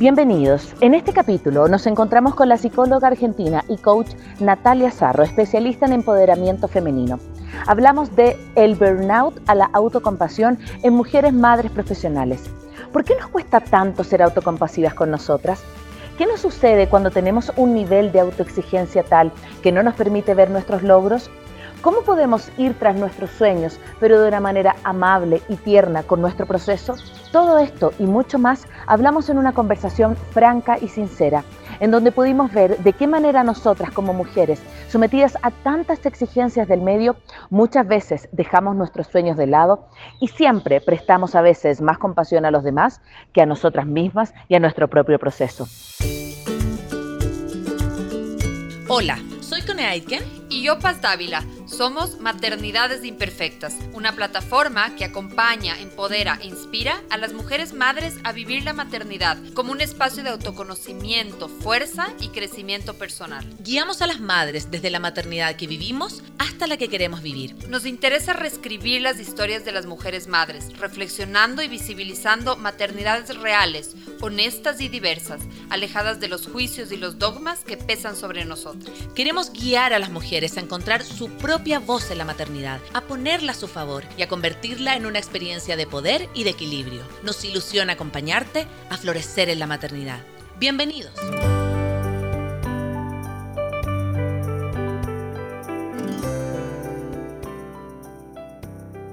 Bienvenidos. En este capítulo nos encontramos con la psicóloga argentina y coach Natalia Zarro, especialista en empoderamiento femenino. Hablamos de el burnout a la autocompasión en mujeres madres profesionales. ¿Por qué nos cuesta tanto ser autocompasivas con nosotras? ¿Qué nos sucede cuando tenemos un nivel de autoexigencia tal que no nos permite ver nuestros logros? ¿Cómo podemos ir tras nuestros sueños, pero de una manera amable y tierna con nuestro proceso? Todo esto y mucho más hablamos en una conversación franca y sincera, en donde pudimos ver de qué manera nosotras como mujeres, sometidas a tantas exigencias del medio, muchas veces dejamos nuestros sueños de lado y siempre prestamos a veces más compasión a los demás que a nosotras mismas y a nuestro propio proceso. Hola, soy Cone Aitken y yo Paz Dávila. Somos Maternidades Imperfectas, una plataforma que acompaña, empodera e inspira a las mujeres madres a vivir la maternidad como un espacio de autoconocimiento, fuerza y crecimiento personal. Guiamos a las madres desde la maternidad que vivimos hasta la que queremos vivir. Nos interesa reescribir las historias de las mujeres madres, reflexionando y visibilizando maternidades reales, honestas y diversas, alejadas de los juicios y los dogmas que pesan sobre nosotros. Queremos guiar a las mujeres a encontrar su propia voz en la maternidad, a ponerla a su favor y a convertirla en una experiencia de poder y de equilibrio. Nos ilusiona acompañarte a florecer en la maternidad. Bienvenidos.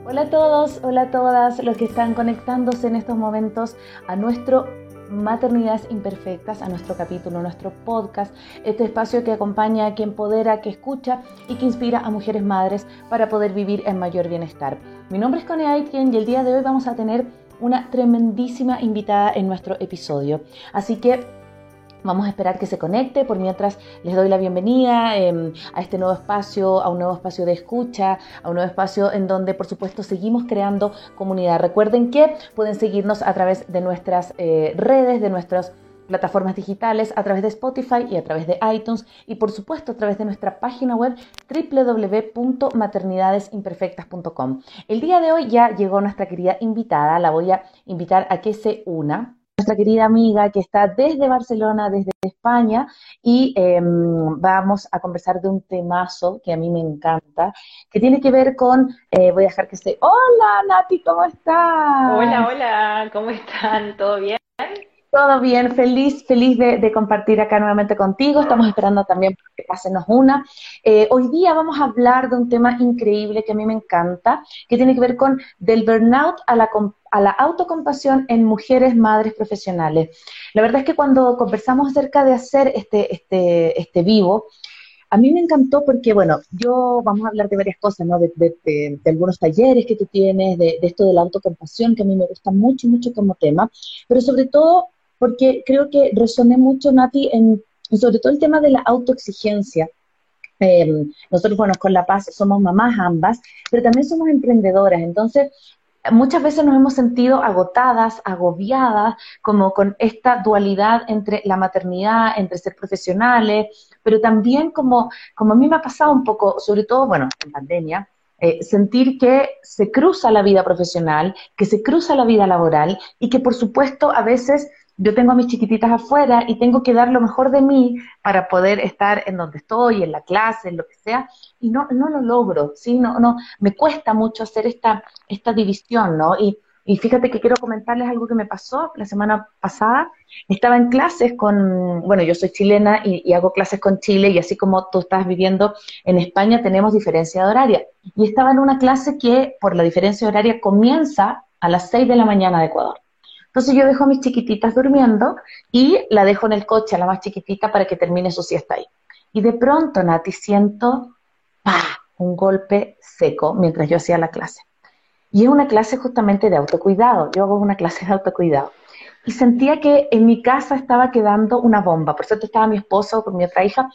Hola a todos, hola a todas los que están conectándose en estos momentos a nuestro Maternidades Imperfectas, a nuestro capítulo, nuestro podcast, este espacio que acompaña, que empodera, que escucha y que inspira a mujeres madres para poder vivir en mayor bienestar. Mi nombre es Connie Aitken y el día de hoy vamos a tener una tremendísima invitada en nuestro episodio. Así que Vamos a esperar que se conecte. Por mientras les doy la bienvenida em, a este nuevo espacio, a un nuevo espacio de escucha, a un nuevo espacio en donde, por supuesto, seguimos creando comunidad. Recuerden que pueden seguirnos a través de nuestras eh, redes, de nuestras plataformas digitales, a través de Spotify y a través de iTunes y por supuesto a través de nuestra página web www.maternidadesimperfectas.com. El día de hoy ya llegó nuestra querida invitada, la voy a invitar a que se una nuestra querida amiga que está desde Barcelona, desde España, y em, vamos a conversar de un temazo que a mí me encanta, que tiene que ver con, eh, voy a dejar que se... Hola Nati, ¿cómo estás? Hola, hola, ¿cómo están? ¿Todo bien? Todo bien, feliz, feliz de, compartir acá nuevamente contigo. Estamos esperando también que pásenos una. Eh, hoy día vamos a hablar de un tema increíble que a mí me encanta, que tiene que ver con del burnout a la, a la autocompasión en mujeres madres profesionales. La verdad es que cuando conversamos acerca de hacer este, este, este vivo, a mí me encantó porque, bueno, yo vamos a hablar de varias cosas, ¿no? De, algunos talleres que tú tienes, de, esto de la autocompasión, que a mí me gusta mucho, mucho como tema, pero sobre todo porque creo que resoné mucho, Nati, sobre todo el tema de la autoexigencia. Em, nosotros, bueno, con La Paz somos mamás ambas, pero también somos emprendedoras, entonces muchas veces nos hemos sentido agotadas, agobiadas, como con esta dualidad entre la maternidad, entre ser profesionales, pero también como, como a mí me ha pasado un poco, sobre todo, bueno, en pandemia, eh, sentir que se cruza la vida profesional, que se cruza la vida laboral y que por supuesto a veces yo tengo a mis chiquititas afuera y tengo que dar lo mejor de mí para poder estar en donde estoy, en la clase, en lo que sea, y no, no lo logro, ¿sí? No, no, me cuesta mucho hacer esta, esta división, ¿no? Y, y fíjate que quiero comentarles algo que me pasó la semana pasada. Estaba en clases con, bueno, yo soy chilena y, hago clases con Chile y así como tú estás viviendo en España tenemos diferencia de horaria. Y estaba en una clase que por la diferencia horaria comienza a las 6 de la mañana de Ecuador. Entonces yo dejo a mis chiquititas durmiendo y la dejo en el coche a la más chiquitita para que termine su siesta ahí. Y de pronto, Nati, siento un golpe seco mientras yo hacía la clase. Y es una clase justamente de autocuidado. Yo hago una clase de autocuidado. Y sentía que en mi casa estaba quedando una bomba. Por cierto, estaba mi esposo con mi otra hija.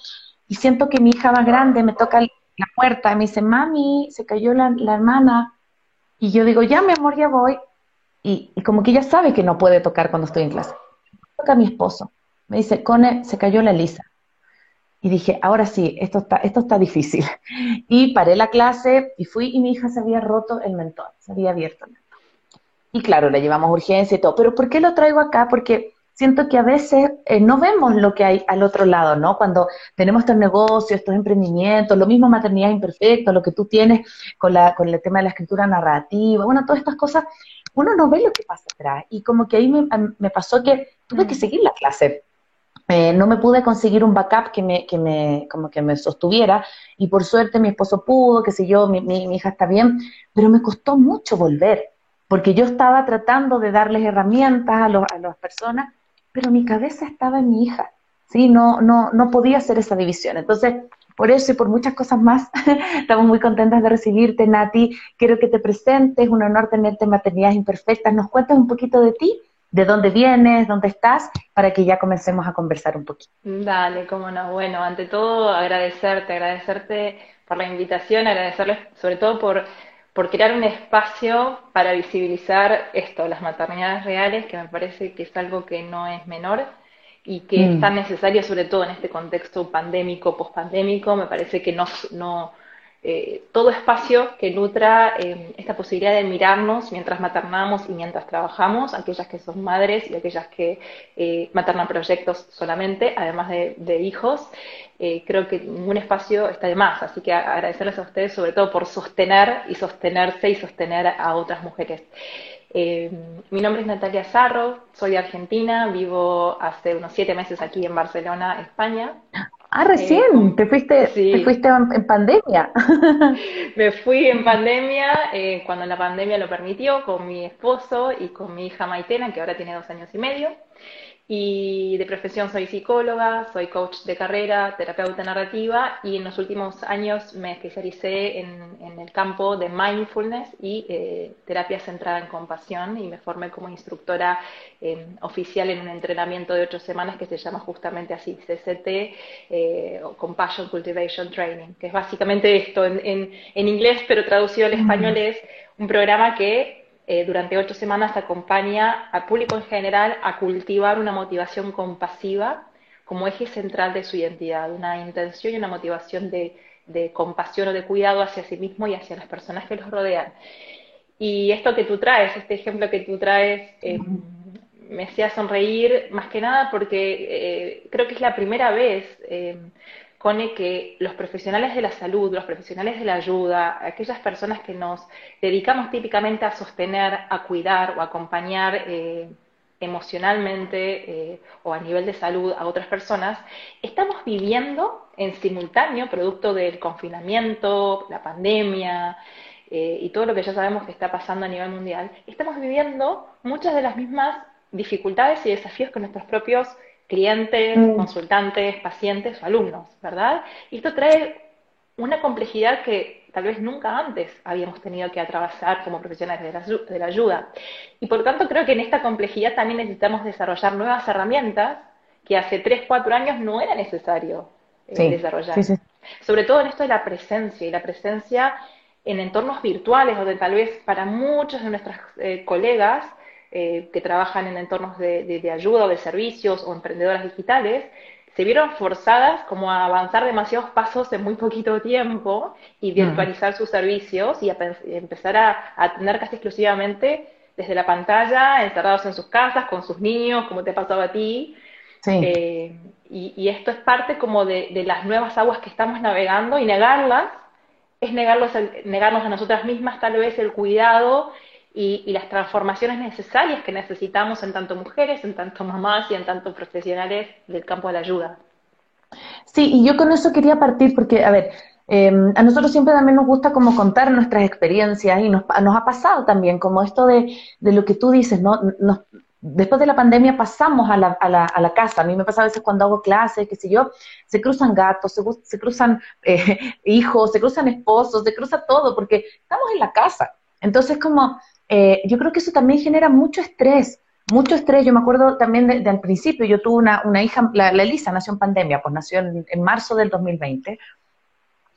Y siento que mi hija más grande me toca la puerta y me dice, mami, se cayó la, la hermana. Y yo digo, ya, mi amor, ya voy. Y, como que ella sabe que no puede tocar cuando estoy en clase. Toca a mi esposo. Me dice, Cone, se cayó la Elisa. Y dije, ahora sí, esto está, esto está difícil. Y paré la clase y fui y mi hija se había roto el mentón, se había abierto el mentón. Y claro, la llevamos a urgencia y todo. Pero ¿por qué lo traigo acá? Porque siento que a veces eh, no vemos lo que hay al otro lado, ¿no? Cuando tenemos estos negocios, estos emprendimientos, lo mismo maternidad imperfecta, lo que tú tienes con, la, con el tema de la escritura narrativa, bueno, todas estas cosas, uno no ve lo que pasa atrás. Y como que ahí me, me pasó que tuve que mm. seguir la clase. Eh, no me pude conseguir un backup que me, que me, como que me sostuviera, y por suerte mi esposo pudo, qué sé yo, mi, mi hija está bien, pero me costó mucho volver porque yo estaba tratando de darles herramientas a, a las personas, pero mi cabeza estaba en mi hija, ¿sí? No, no, no podía hacer esa división. Entonces, por eso y por muchas cosas más, estamos muy contentas de recibirte, Nati. Quiero que te presentes, un honor tenerte en Maternidades Imperfectas. Nos cuentes un poquito de ti, de dónde vienes, dónde estás, para que ya comencemos a conversar un poquito. Dale, cómo no. Bueno, ante todo, agradecerte, agradecerte por la invitación, agradecerles sobre todo por por crear un espacio para visibilizar esto, las maternidades reales, que me parece que es algo que no es menor y que es mm. tan necesario, sobre todo en este contexto pandémico, pospandémico, me parece que no, no, eh, todo espacio que nutra eh, esta posibilidad de mirarnos mientras maternamos y mientras trabajamos, aquellas que son madres y aquellas que eh, maternan proyectos solamente, además de, hijos, creo que ningún espacio está de más. Así que agradecerles a ustedes sobre todo por sostener y sostenerse y sostener a otras mujeres. Mi nombre es Natalia Zarro, soy de Argentina, vivo hace unos siete meses aquí en Barcelona, España. Ah, recién, eh, te fuiste, te fuiste en, pandemia. Me fui en pandemia, eh, cuando la pandemia lo permitió, con mi esposo y con mi hija Maitena, que ahora tiene dos años y medio. Y de profesión soy psicóloga, soy coach de carrera, terapeuta narrativa y en los últimos años me especialicé en, el campo de mindfulness y eh, terapia centrada en compasión y me formé como instructora eh, oficial en un entrenamiento de ocho semanas que se llama justamente así, CCT, eh, Compassion Cultivation Training, que es básicamente esto en, en inglés, pero traducido al español es un programa que eh, durante ocho semanas acompaña al público en general a cultivar una motivación compasiva como eje central de su identidad, una intención y una motivación de, compasión o de cuidado hacia sí mismo y hacia las personas que los rodean. Y esto que tú traes, este ejemplo que tú traes, eh, me hacía sonreír más que nada porque eh, creo que es la primera vez Cone, que los profesionales de la salud, los profesionales de la ayuda, aquellas personas que nos dedicamos típicamente a sostener, a cuidar o acompañar eh, emocionalmente eh, o a nivel de salud a otras personas, estamos viviendo en simultáneo, producto del confinamiento, la pandemia eh, y todo lo que ya sabemos que está pasando a nivel mundial, estamos viviendo muchas de las mismas dificultades y desafíos que nuestros propios clientes, mm. consultantes, pacientes o alumnos, ¿verdad? Y esto trae una complejidad que tal vez nunca antes habíamos tenido que atravesar como profesionales de la, ayuda. Y por tanto creo que en esta complejidad también necesitamos desarrollar nuevas herramientas que hace 3, 4 años no era necesario eh, desarrollar. Sobre todo en esto de la presencia y la presencia en entornos virtuales donde tal vez para muchos de nuestras eh, colegas eh, que trabajan en entornos de, ayuda o de servicios o emprendedoras digitales, se vieron forzadas como a avanzar demasiados pasos en muy poquito tiempo y virtualizar sus servicios y a empezar a, atender casi exclusivamente desde la pantalla, encerrados en sus casas, con sus niños, como te pasaba a ti. Eh, y, esto es parte como de, las nuevas aguas que estamos navegando y negarlas es negarlos, negarnos a nosotras mismas tal vez el cuidado y, las transformaciones necesarias que necesitamos en tanto mujeres, en tanto mamás y en tanto profesionales del campo de la ayuda. Sí, y yo con eso quería partir porque, a ver, em, a nosotros siempre también nos gusta como contar nuestras experiencias y nos, nos ha pasado también como esto de, de lo que tú dices, ¿no? después de la pandemia pasamos a la, a, la, a la, casa. A mí me pasa a veces cuando hago clases, qué sé yo, se cruzan gatos, se, se cruzan eh, hijos, se cruzan esposos, se cruza todo, porque estamos en la casa. Entonces, como eh, yo creo que eso también genera mucho estrés, mucho estrés. Yo me acuerdo también de, al principio, yo tuve una, una hija, la, Elisa nació en pandemia, pues nació en, marzo del 2020.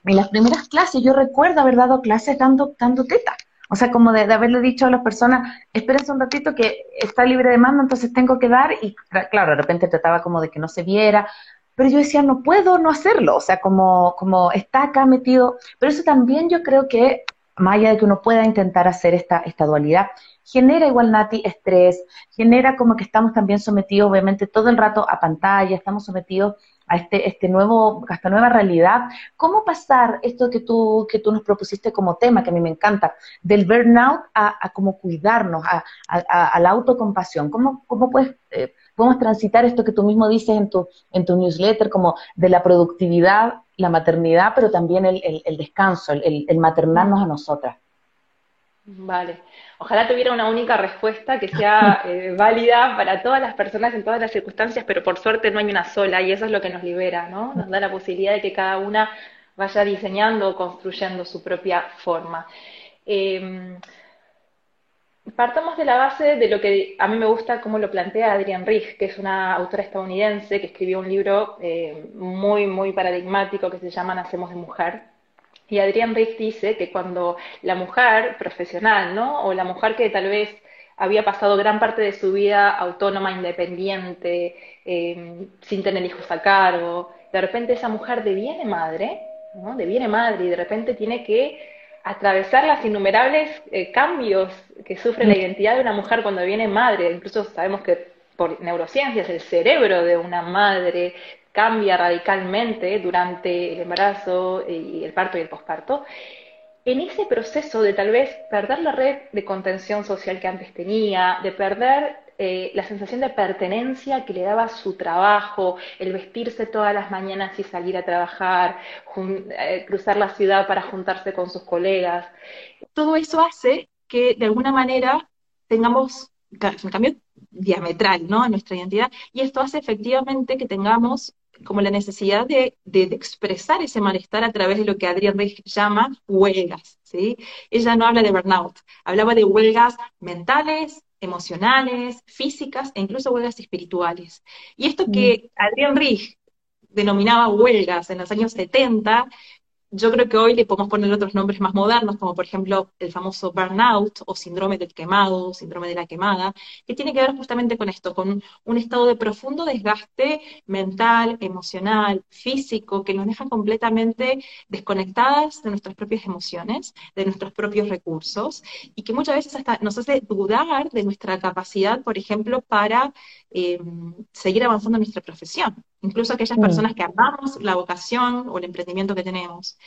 En las primeras clases, yo recuerdo haber dado clases dando, dando teta. O sea, como de, haberle dicho a las personas, espérense un ratito que está libre de mando, entonces tengo que dar. Y claro, de repente trataba como de que no se viera. Pero yo decía, no puedo no hacerlo. O sea, como, como está acá metido. Pero eso también yo creo que más de que uno pueda intentar hacer esta, esta dualidad, genera igual, Nati, estrés, genera como que estamos también sometidos, obviamente, todo el rato a pantalla, estamos sometidos a este, este nuevo, a esta nueva realidad. ¿Cómo pasar esto que tú, que tú nos propusiste como tema, que a mí me encanta, del burnout a, a cómo cuidarnos, a, a, la autocompasión? ¿Cómo, cómo puedes, eh, podemos transitar esto que tú mismo dices en tu, en tu newsletter, como de la productividad, la maternidad, pero también el, el, descanso, el, el maternarnos a nosotras? Vale. Ojalá tuviera una única respuesta que sea eh, válida para todas las personas en todas las circunstancias, pero por suerte no hay una sola y eso es lo que nos libera, ¿no? Nos da la posibilidad de que cada una vaya diseñando o construyendo su propia forma. Em, partamos de la base de lo que a mí me gusta, cómo lo plantea Adrienne Rich, que es una autora estadounidense que escribió un libro eh, muy, muy paradigmático que se llama Nacemos de Mujer y Adrián Reif dice que cuando la mujer profesional, ¿no? O la mujer que tal vez había pasado gran parte de su vida autónoma, independiente, em, sin tener hijos a cargo, de repente esa mujer deviene madre, ¿no? Deviene madre y de repente tiene que atravesar las innumerables eh, cambios que sufre la mm. identidad de una mujer cuando deviene madre. Incluso sabemos que por neurociencias el cerebro de una madre cambia radicalmente durante el embarazo y el parto y el posparto, en ese proceso de tal vez perder la red de contención social que antes tenía, de perder eh, la sensación de pertenencia que le daba su trabajo, el vestirse todas las mañanas y salir a trabajar, eh, cruzar la ciudad para juntarse con sus colegas. Todo eso hace que de alguna manera tengamos un cambio diametral ¿no? en nuestra identidad y esto hace efectivamente que tengamos como la necesidad de, expresar ese malestar a través de lo que Adrián Rey llama huelgas, ¿sí? Ella no habla de burnout, hablaba de huelgas mentales, emocionales, físicas e incluso huelgas espirituales. Y esto que mm. Adrián Rich denominaba huelgas en los años 70, yo creo que hoy le podemos poner otros nombres más modernos, como por ejemplo el famoso burnout o síndrome del quemado, síndrome de la quemada, que tiene que ver justamente con esto, con un estado de profundo desgaste mental, emocional, físico, que nos deja completamente desconectadas de nuestras propias emociones, de nuestros propios recursos, y que muchas veces hasta nos hace dudar de nuestra capacidad, por ejemplo, para eh, seguir avanzando en nuestra profesión incluso aquellas mm. personas que amamos la vocación o el emprendimiento que tenemos.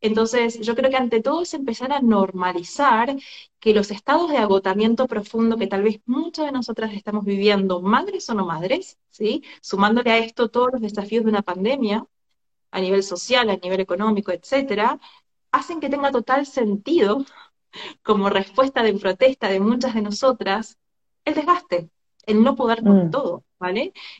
Entonces, yo creo que ante todo es empezar a normalizar que los estados de agotamiento profundo que tal vez muchas de nosotras estamos viviendo, madres o no madres, ¿sí? sumándole a esto todos los desafíos de una pandemia, a nivel social, a nivel económico, etcétera, hacen que tenga total sentido, como respuesta de protesta de muchas de nosotras, el desgaste, el no poder con mm. todo.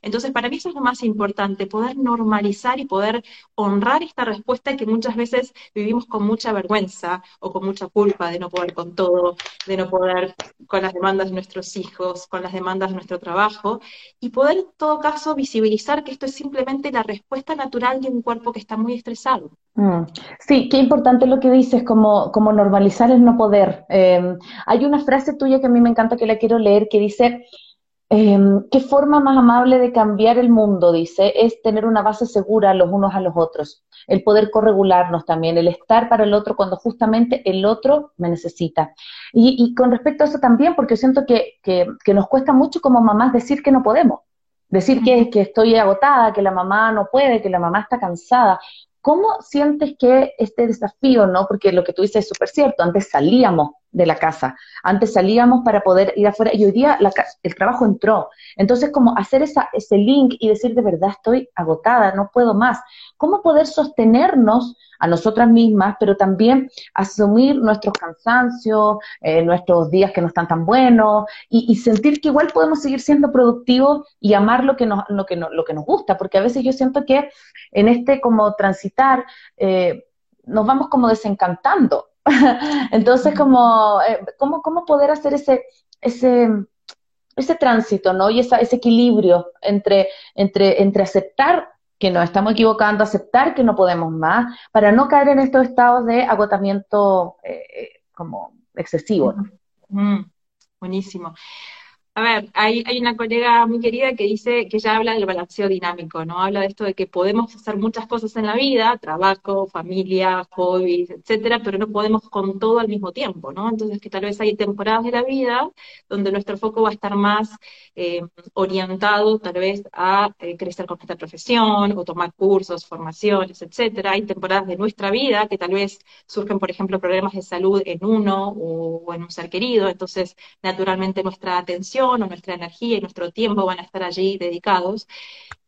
Entonces, para mí eso es lo más importante, poder normalizar y poder honrar esta respuesta que muchas veces vivimos con mucha vergüenza o con mucha culpa de no poder con todo, de no poder con las demandas de nuestros hijos, con las demandas de nuestro trabajo, y poder en todo caso visibilizar que esto es simplemente la respuesta natural de un cuerpo que está muy estresado. Mm. Sí, qué importante lo que dices, como, como normalizar el no poder. Eh, hay una frase tuya que a mí me encanta que la quiero leer, que dice, Em, ¿Qué forma más amable de cambiar el mundo, dice, es tener una base segura los unos a los otros, el poder corregularnos también, el estar para el otro cuando justamente el otro me necesita. Y, con respecto a eso también, porque siento que, que, nos cuesta mucho como mamás decir que no podemos, decir que, que estoy agotada, que la mamá no puede, que la mamá está cansada. ¿Cómo sientes que este desafío, no? Porque lo que tú dices es súper cierto, antes salíamos de la casa. Antes salíamos para poder ir afuera y hoy día el trabajo entró. Entonces, como hacer esa, ese link y decir de verdad estoy agotada, no puedo más. ¿Cómo poder sostenernos a nosotras mismas, pero también asumir nuestros cansancios, eh, nuestros días que no están tan buenos y, sentir que igual podemos seguir siendo productivos y amar lo que nos, lo que, lo que nos gusta? Porque a veces yo siento que en este como transitar, eh, nos vamos como desencantando Entonces, como, eh, ¿cómo, ¿cómo, poder hacer ese, ese, ese tránsito, ¿no? Y ese equilibrio entre, entre, entre aceptar que nos estamos equivocando, aceptar que no podemos más, para no caer en estos estados de agotamiento eh, como excesivo, mm, buenísimo. A ver, hay, hay una colega muy querida que dice que ya habla del balanceo dinámico, ¿no? Habla de esto de que podemos hacer muchas cosas en la vida, trabajo, familia, hobbies, etcétera, pero no podemos con todo al mismo tiempo, ¿no? Entonces que tal vez hay temporadas de la vida donde nuestro foco va a estar más eh, orientado tal vez a eh, crecer con esta profesión o tomar cursos, formaciones, etcétera. Hay temporadas de nuestra vida que tal vez surgen, por ejemplo, problemas de salud en uno o en un ser querido, entonces naturalmente nuestra atención o nuestra energía y nuestro tiempo van a estar allí dedicados.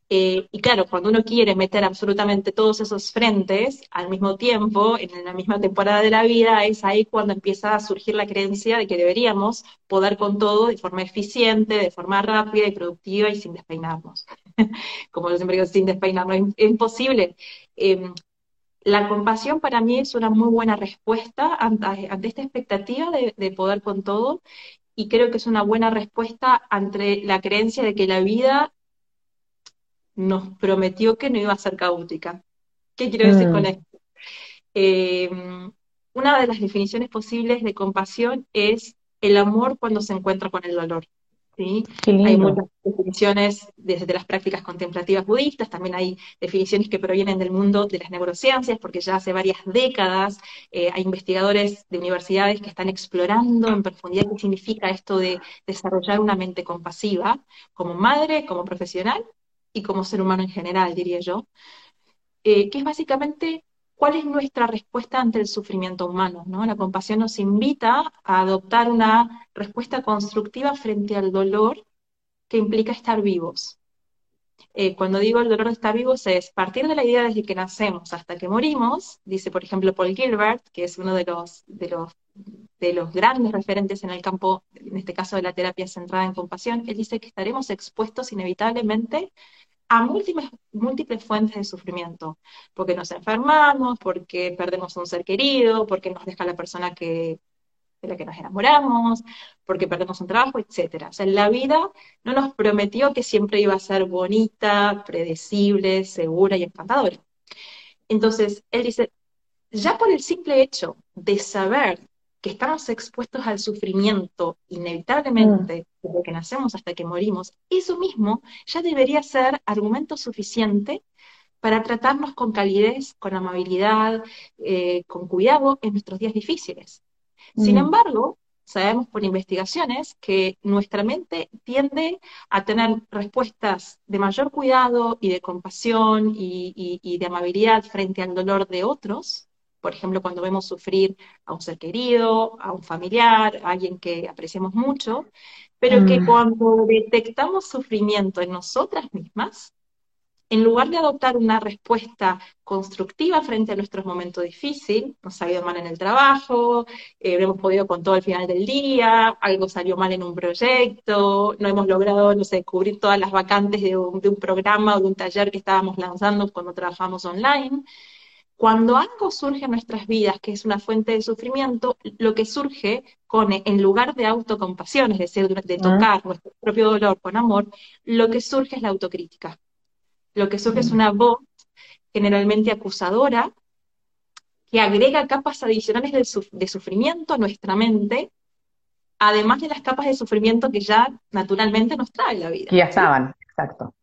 Eh, y claro, cuando uno quiere meter absolutamente todos esos frentes al mismo tiempo, en la misma temporada de la vida, es ahí cuando empieza a surgir la creencia de que deberíamos poder con todo de forma eficiente, de forma rápida y productiva y sin despeinarnos. Como yo siempre digo, sin despeinarnos, es imposible. Em, la compasión para mí es una muy buena respuesta ante, esta expectativa de, de, poder con todo y creo que es una buena respuesta ante la creencia de que la vida nos prometió que no iba a ser caótica. ¿Qué quiero decir con mm. esto? Eh, una de las definiciones posibles de compasión es el amor cuando se encuentra con el dolor. Hay muchas definiciones desde las prácticas contemplativas budistas, también hay definiciones que provienen del mundo de las neurociencias, porque ya hace varias décadas eh, hay investigadores de universidades que están explorando en profundidad qué significa esto de desarrollar una mente compasiva, como madre, como profesional y como ser humano en general, diría yo, eh, que es básicamente cuál es nuestra respuesta ante el sufrimiento humano. ¿no? La compasión nos invita a adoptar una respuesta constructiva frente al dolor que implica estar vivos. Eh, cuando digo el dolor de estar vivos es partir de la idea desde que nacemos hasta que morimos, dice por ejemplo Paul Gilbert, que es uno de los, de los, de los grandes referentes en el campo, en este caso de la terapia centrada en compasión, él dice que estaremos expuestos inevitablemente a múltiples, múltiples fuentes de sufrimiento, porque nos enfermamos, porque perdemos un ser querido, porque nos deja la persona que, de la que nos enamoramos, porque perdemos un trabajo, etc. O sea, la vida no nos prometió que siempre iba a ser bonita, predecible, segura y encantadora. Entonces, él dice, ya por el simple hecho de saber que estamos expuestos al sufrimiento inevitablemente mm. desde que nacemos hasta que morimos, eso mismo ya debería ser argumento suficiente para tratarnos con calidez, con amabilidad, eh, con cuidado en nuestros días difíciles. Sin mm. embargo, sabemos por investigaciones que nuestra mente tiende a tener respuestas de mayor cuidado y de compasión y de amabilidad frente al dolor de otros por ejemplo, cuando vemos sufrir a un ser querido, a un familiar, a alguien que apreciamos mucho, pero que mm. cuando detectamos sufrimiento en nosotras mismas, en lugar de adoptar una respuesta constructiva frente a nuestros momentos difíciles, nos ha ido mal en el trabajo, eh, hemos podido con todo al final del día, algo salió mal en un proyecto, no hemos logrado, no sé, cubrir todas las vacantes de un, de un programa o de un taller que estábamos lanzando cuando trabajamos online, cuando algo surge en nuestras vidas, que es una fuente de sufrimiento, lo que surge con, en lugar de autocompasión, es decir, de tocar nuestro propio dolor con amor, lo que surge es la autocrítica. Lo que surge es una voz generalmente acusadora que agrega capas adicionales de, sufrimiento a nuestra mente, además de las capas de sufrimiento que ya naturalmente nos trae la vida. ya estaban, exacto.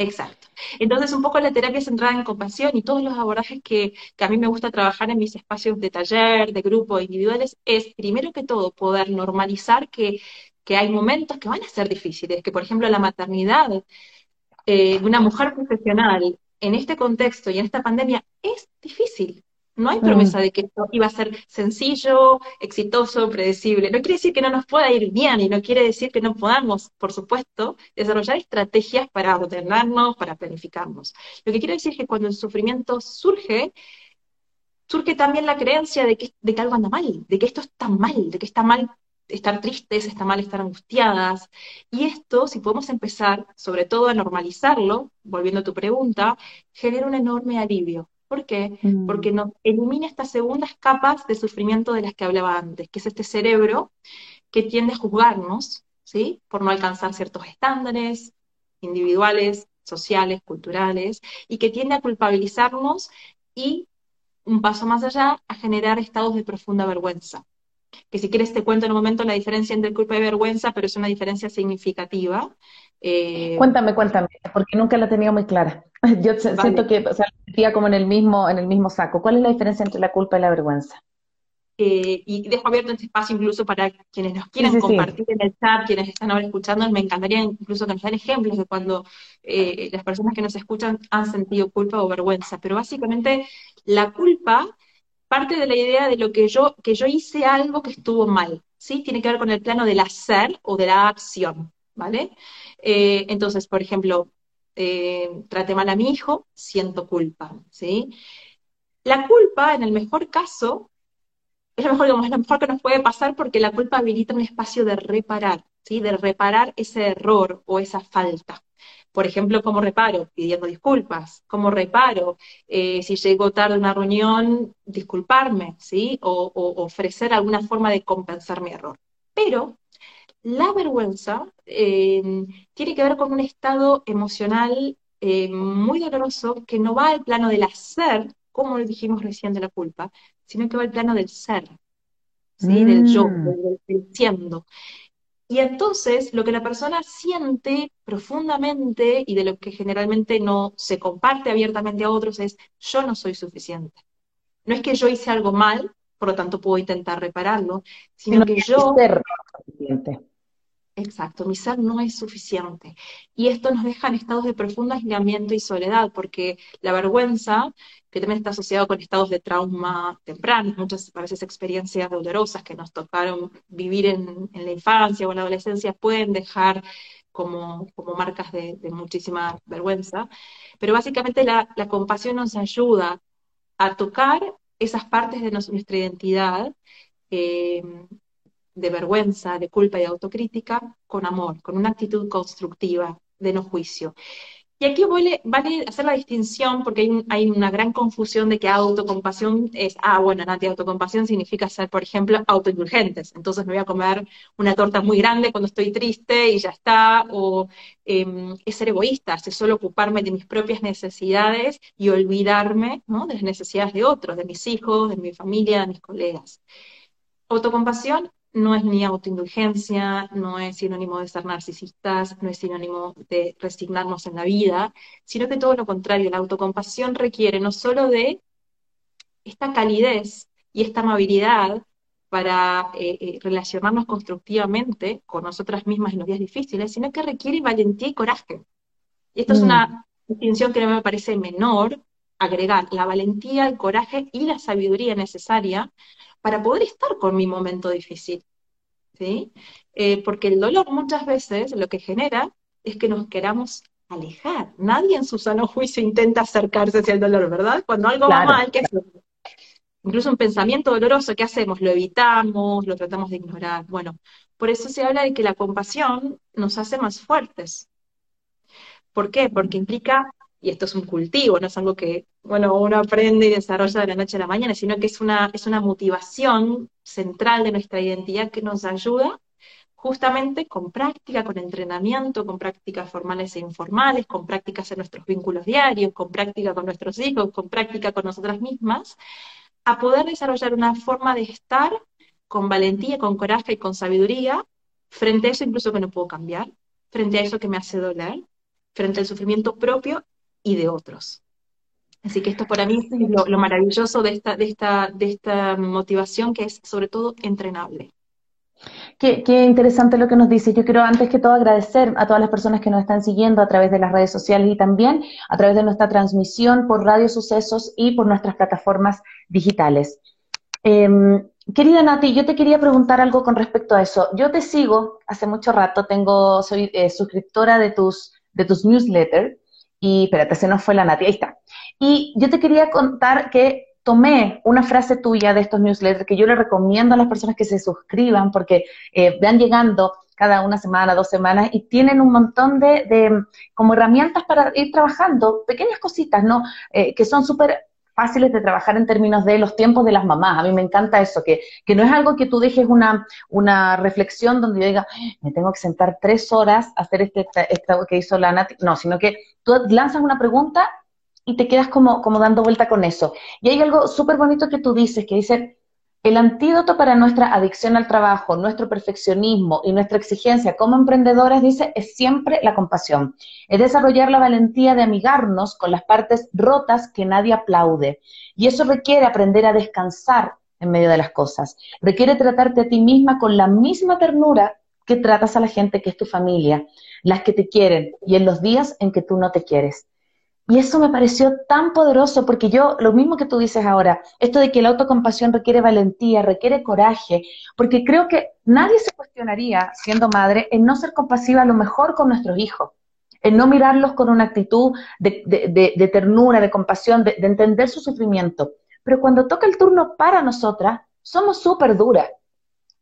Exacto. Entonces, un poco la terapia centrada en compasión y todos los abordajes que, a mí me gusta trabajar en mis espacios de taller, de grupo, individuales, es primero que todo poder normalizar que, hay momentos que van a ser difíciles, que por ejemplo la maternidad eh, una mujer profesional en este contexto y en esta pandemia es difícil. No hay promesa mm. de que esto iba a ser sencillo, exitoso, predecible. No quiere decir que no nos pueda ir bien y no quiere decir que no podamos, por supuesto, desarrollar estrategias para ordenarnos, para planificarnos. Lo que quiere decir es que cuando el sufrimiento surge, surge también la creencia de que, de que algo anda mal, de que esto está mal, de que está mal estar tristes, está mal estar angustiadas. Y esto, si podemos empezar, sobre todo a normalizarlo, volviendo a tu pregunta, genera un enorme alivio ¿Por qué? Mm. Porque nos elimina estas segundas capas de sufrimiento de las que hablaba antes, que es este cerebro que tiende a juzgarnos, ¿sí? Por no alcanzar ciertos estándares individuales, sociales, culturales, y que tiende a culpabilizarnos y, un paso más allá, a generar estados de profunda vergüenza. Que si quieres te cuento en un momento la diferencia entre culpa y vergüenza, pero es una diferencia significativa. Eh, cuéntame, cuéntame, porque nunca la tenía muy clara. Yo siento que o sea, metía como en el mismo, en el mismo saco. ¿Cuál es la diferencia entre la culpa y la vergüenza? Eh, y dejo abierto este espacio incluso para quienes nos quieran compartir en el chat, quienes están ahora escuchando, me encantaría incluso que nos den ejemplos de cuando eh, las personas que nos escuchan han sentido culpa o vergüenza. Pero básicamente la culpa parte de la idea de lo que yo, que yo hice algo que estuvo mal, ¿sí? Tiene que ver con el plano del hacer o de la acción, ¿vale? Eh, entonces, por ejemplo, traté mal a mi hijo, siento culpa, ¿sí? La culpa, en el mejor caso, es lo mejor, lo mejor que nos puede pasar porque la culpa habilita un espacio de reparar, ¿sí? De reparar ese error o esa falta. Por ejemplo, ¿cómo reparo? Pidiendo disculpas. ¿Cómo reparo? Eh, si llego tarde a una reunión, disculparme, ¿sí? O, ofrecer alguna forma de compensar mi error. Pero la vergüenza eh, tiene que ver con un estado emocional eh, muy doloroso que no va al plano del hacer, como lo dijimos recién de la culpa, sino que va al plano del ser, ¿sí? del yo, mm. del, siendo. Y entonces lo que la persona siente profundamente y de lo que generalmente no se comparte abiertamente a otros es yo no soy suficiente. No es que yo hice algo mal, por lo tanto puedo intentar repararlo, sino, que, yo... Ser suficiente. Exacto, mi ser no es suficiente. Y esto nos deja en estados de profundo aislamiento y soledad, porque la vergüenza, que también está asociado con estados de trauma tempranos, muchas veces experiencias dolorosas que nos tocaron vivir en, la infancia o en la adolescencia, pueden dejar como, como marcas de, muchísima vergüenza. Pero básicamente la, compasión nos ayuda a tocar esas partes de nuestra identidad eh, de vergüenza, de culpa y de autocrítica con amor, con una actitud constructiva, de no juicio. Y aquí vale, vale hacer la distinción porque hay, una gran confusión de que autocompasión es, ah, bueno, Nati, autocompasión significa ser, por ejemplo, autoindulgentes. Entonces me voy a comer una torta muy grande cuando estoy triste y ya está. O em, es ser egoísta, es solo ocuparme de mis propias necesidades y olvidarme de las necesidades de otros, de mis hijos, de mi familia, de mis colegas. Autocompasión no es ni autoindulgencia, no es sinónimo de ser narcisistas, no es sinónimo de resignarnos en la vida, sino que todo lo contrario, la autocompasión requiere no solo de esta calidez y esta amabilidad para eh, eh, relacionarnos constructivamente con nosotras mismas en los días difíciles, sino que requiere valentía y coraje. Y esto es una mm. distinción que no me parece menor, agregar la valentía, el coraje y la sabiduría necesaria para poder estar con mi momento difícil. ¿sí? Eh, porque el dolor muchas veces lo que genera es que nos queramos alejar. Nadie en su sano juicio intenta acercarse hacia el dolor, ¿verdad? Cuando algo va mal, ¿qué hacemos? Incluso un pensamiento doloroso, ¿qué hacemos? Lo evitamos, lo tratamos de ignorar. Bueno, por eso se habla de que la compasión nos hace más fuertes. ¿Por qué? Porque implica y esto es un cultivo, no es algo que, bueno, uno aprende y desarrolla de la noche a la mañana, sino que es una, es una motivación central de nuestra identidad que nos ayuda justamente con práctica, con entrenamiento, con prácticas formales e informales, con prácticas en nuestros vínculos diarios, con práctica con nuestros hijos, con práctica con nosotras mismas, a poder desarrollar una forma de estar con valentía, con coraje y con sabiduría frente a eso incluso que no puedo cambiar, frente a eso que me hace doler, frente al sufrimiento propio y de otros. Así que esto para mí es lo, maravilloso de esta, de, esta, de esta motivación que es sobre todo entrenable. Qué, qué, interesante lo que nos dice. Yo quiero antes que todo agradecer a todas las personas que nos están siguiendo a través de las redes sociales y también a través de nuestra transmisión por Radio Sucesos y por nuestras plataformas digitales. Em, querida Nati, yo te quería preguntar algo con respecto a eso. Yo te sigo hace mucho rato, tengo, soy eh, suscriptora de tus, de tus newsletters y espérate, se nos fue la Nati, ahí está. Y yo te quería contar que tomé una frase tuya de estos newsletters que yo le recomiendo a las personas que se suscriban porque eh, van llegando cada una semana, dos semanas y tienen un montón de, de como herramientas para ir trabajando, pequeñas cositas, ¿no? Eh, que son súper fáciles de trabajar en términos de los tiempos de las mamás. A mí me encanta eso, que, que no es algo que tú dejes una, una reflexión donde yo diga, me tengo que sentar tres horas a hacer este, este que hizo la Nati. No, sino que tú lanzas una pregunta y te quedas como, como dando vuelta con eso. Y hay algo súper bonito que tú dices, que dice, el antídoto para nuestra adicción al trabajo, nuestro perfeccionismo y nuestra exigencia como emprendedores, dice, es siempre la compasión. Es desarrollar la valentía de amigarnos con las partes rotas que nadie aplaude. Y eso requiere aprender a descansar en medio de las cosas. Requiere tratarte a ti misma con la misma ternura que tratas a la gente que es tu familia, las que te quieren y en los días en que tú no te quieres. Y eso me pareció tan poderoso porque yo, lo mismo que tú dices ahora, esto de que la autocompasión requiere valentía, requiere coraje, porque creo que nadie se cuestionaría, siendo madre, en no ser compasiva a lo mejor con nuestros hijos, en no mirarlos con una actitud de, ternura, de compasión, de, entender su sufrimiento. Pero cuando toca el turno para nosotras, somos súper duras.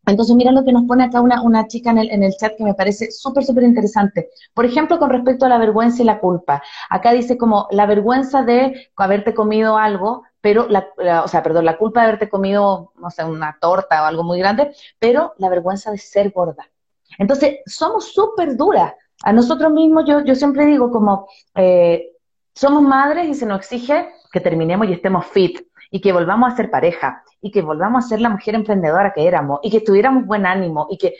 Entonces, mira lo que nos pone acá una, una chica en el, en el, chat que me parece súper, súper interesante. Por ejemplo, con respecto a la vergüenza y la culpa. Acá dice como la vergüenza de haberte comido algo, pero la, o sea, perdón, la culpa de haberte comido, no sé, una torta o algo muy grande, pero la vergüenza de ser gorda. Entonces, somos súper duras. A nosotros mismos, yo, yo siempre digo como, eh, somos madres y se nos exige que terminemos y estemos fit y que volvamos a ser pareja y que volvamos a ser la mujer emprendedora que éramos y que tuviéramos buen ánimo y que,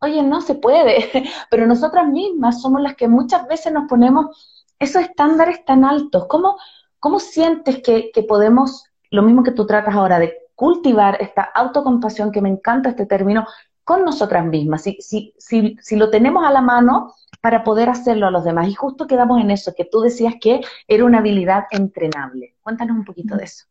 oye, no se puede, pero nosotras mismas somos las que muchas veces nos ponemos esos estándares tan altos. ¿Cómo, cómo sientes que, que podemos, lo mismo que tú tratas ahora, de cultivar esta autocompasión, que me encanta este término, con nosotras mismas? Si, si, si, si lo tenemos a la mano, para poder hacerlo a los demás. Y justo quedamos en eso, que tú decías que era una habilidad entrenable. Cuéntanos un poquito de eso.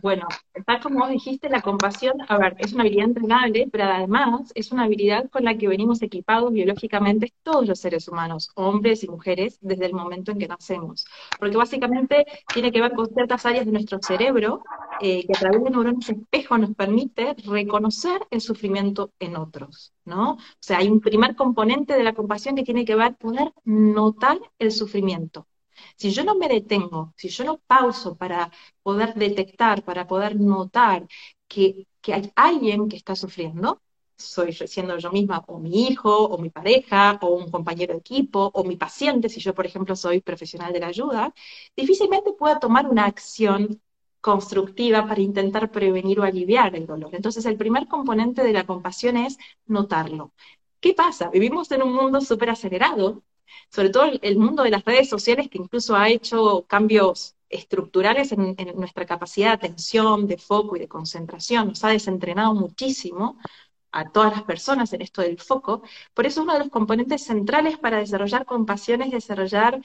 Bueno, tal como vos dijiste, la compasión, a ver, es una habilidad entrenable, pero además es una habilidad con la que venimos equipados biológicamente todos los seres humanos, hombres y mujeres, desde el momento en que nacemos. Porque básicamente tiene que ver con ciertas áreas de nuestro cerebro eh, que a través de neuronas espejo nos permite reconocer el sufrimiento en otros, ¿no? O sea, hay un primer componente de la compasión que tiene que ver poder notar el sufrimiento. Si yo no me detengo, si yo no pauso para poder detectar, para poder notar que, hay alguien que está sufriendo, soy siendo yo misma, o mi hijo, o mi pareja, o un compañero de equipo, o mi paciente, si yo, por ejemplo, soy profesional de la ayuda, difícilmente pueda tomar una acción constructiva para intentar prevenir o aliviar el dolor. Entonces, el primer componente de la compasión es notarlo. ¿Qué pasa? Vivimos en un mundo súper acelerado, sobre todo el mundo de las redes sociales que incluso ha hecho cambios estructurales en, nuestra capacidad de atención, de foco y de concentración, nos ha desentrenado muchísimo a todas las personas en esto del foco. Por eso uno de los componentes centrales para desarrollar compasión es desarrollar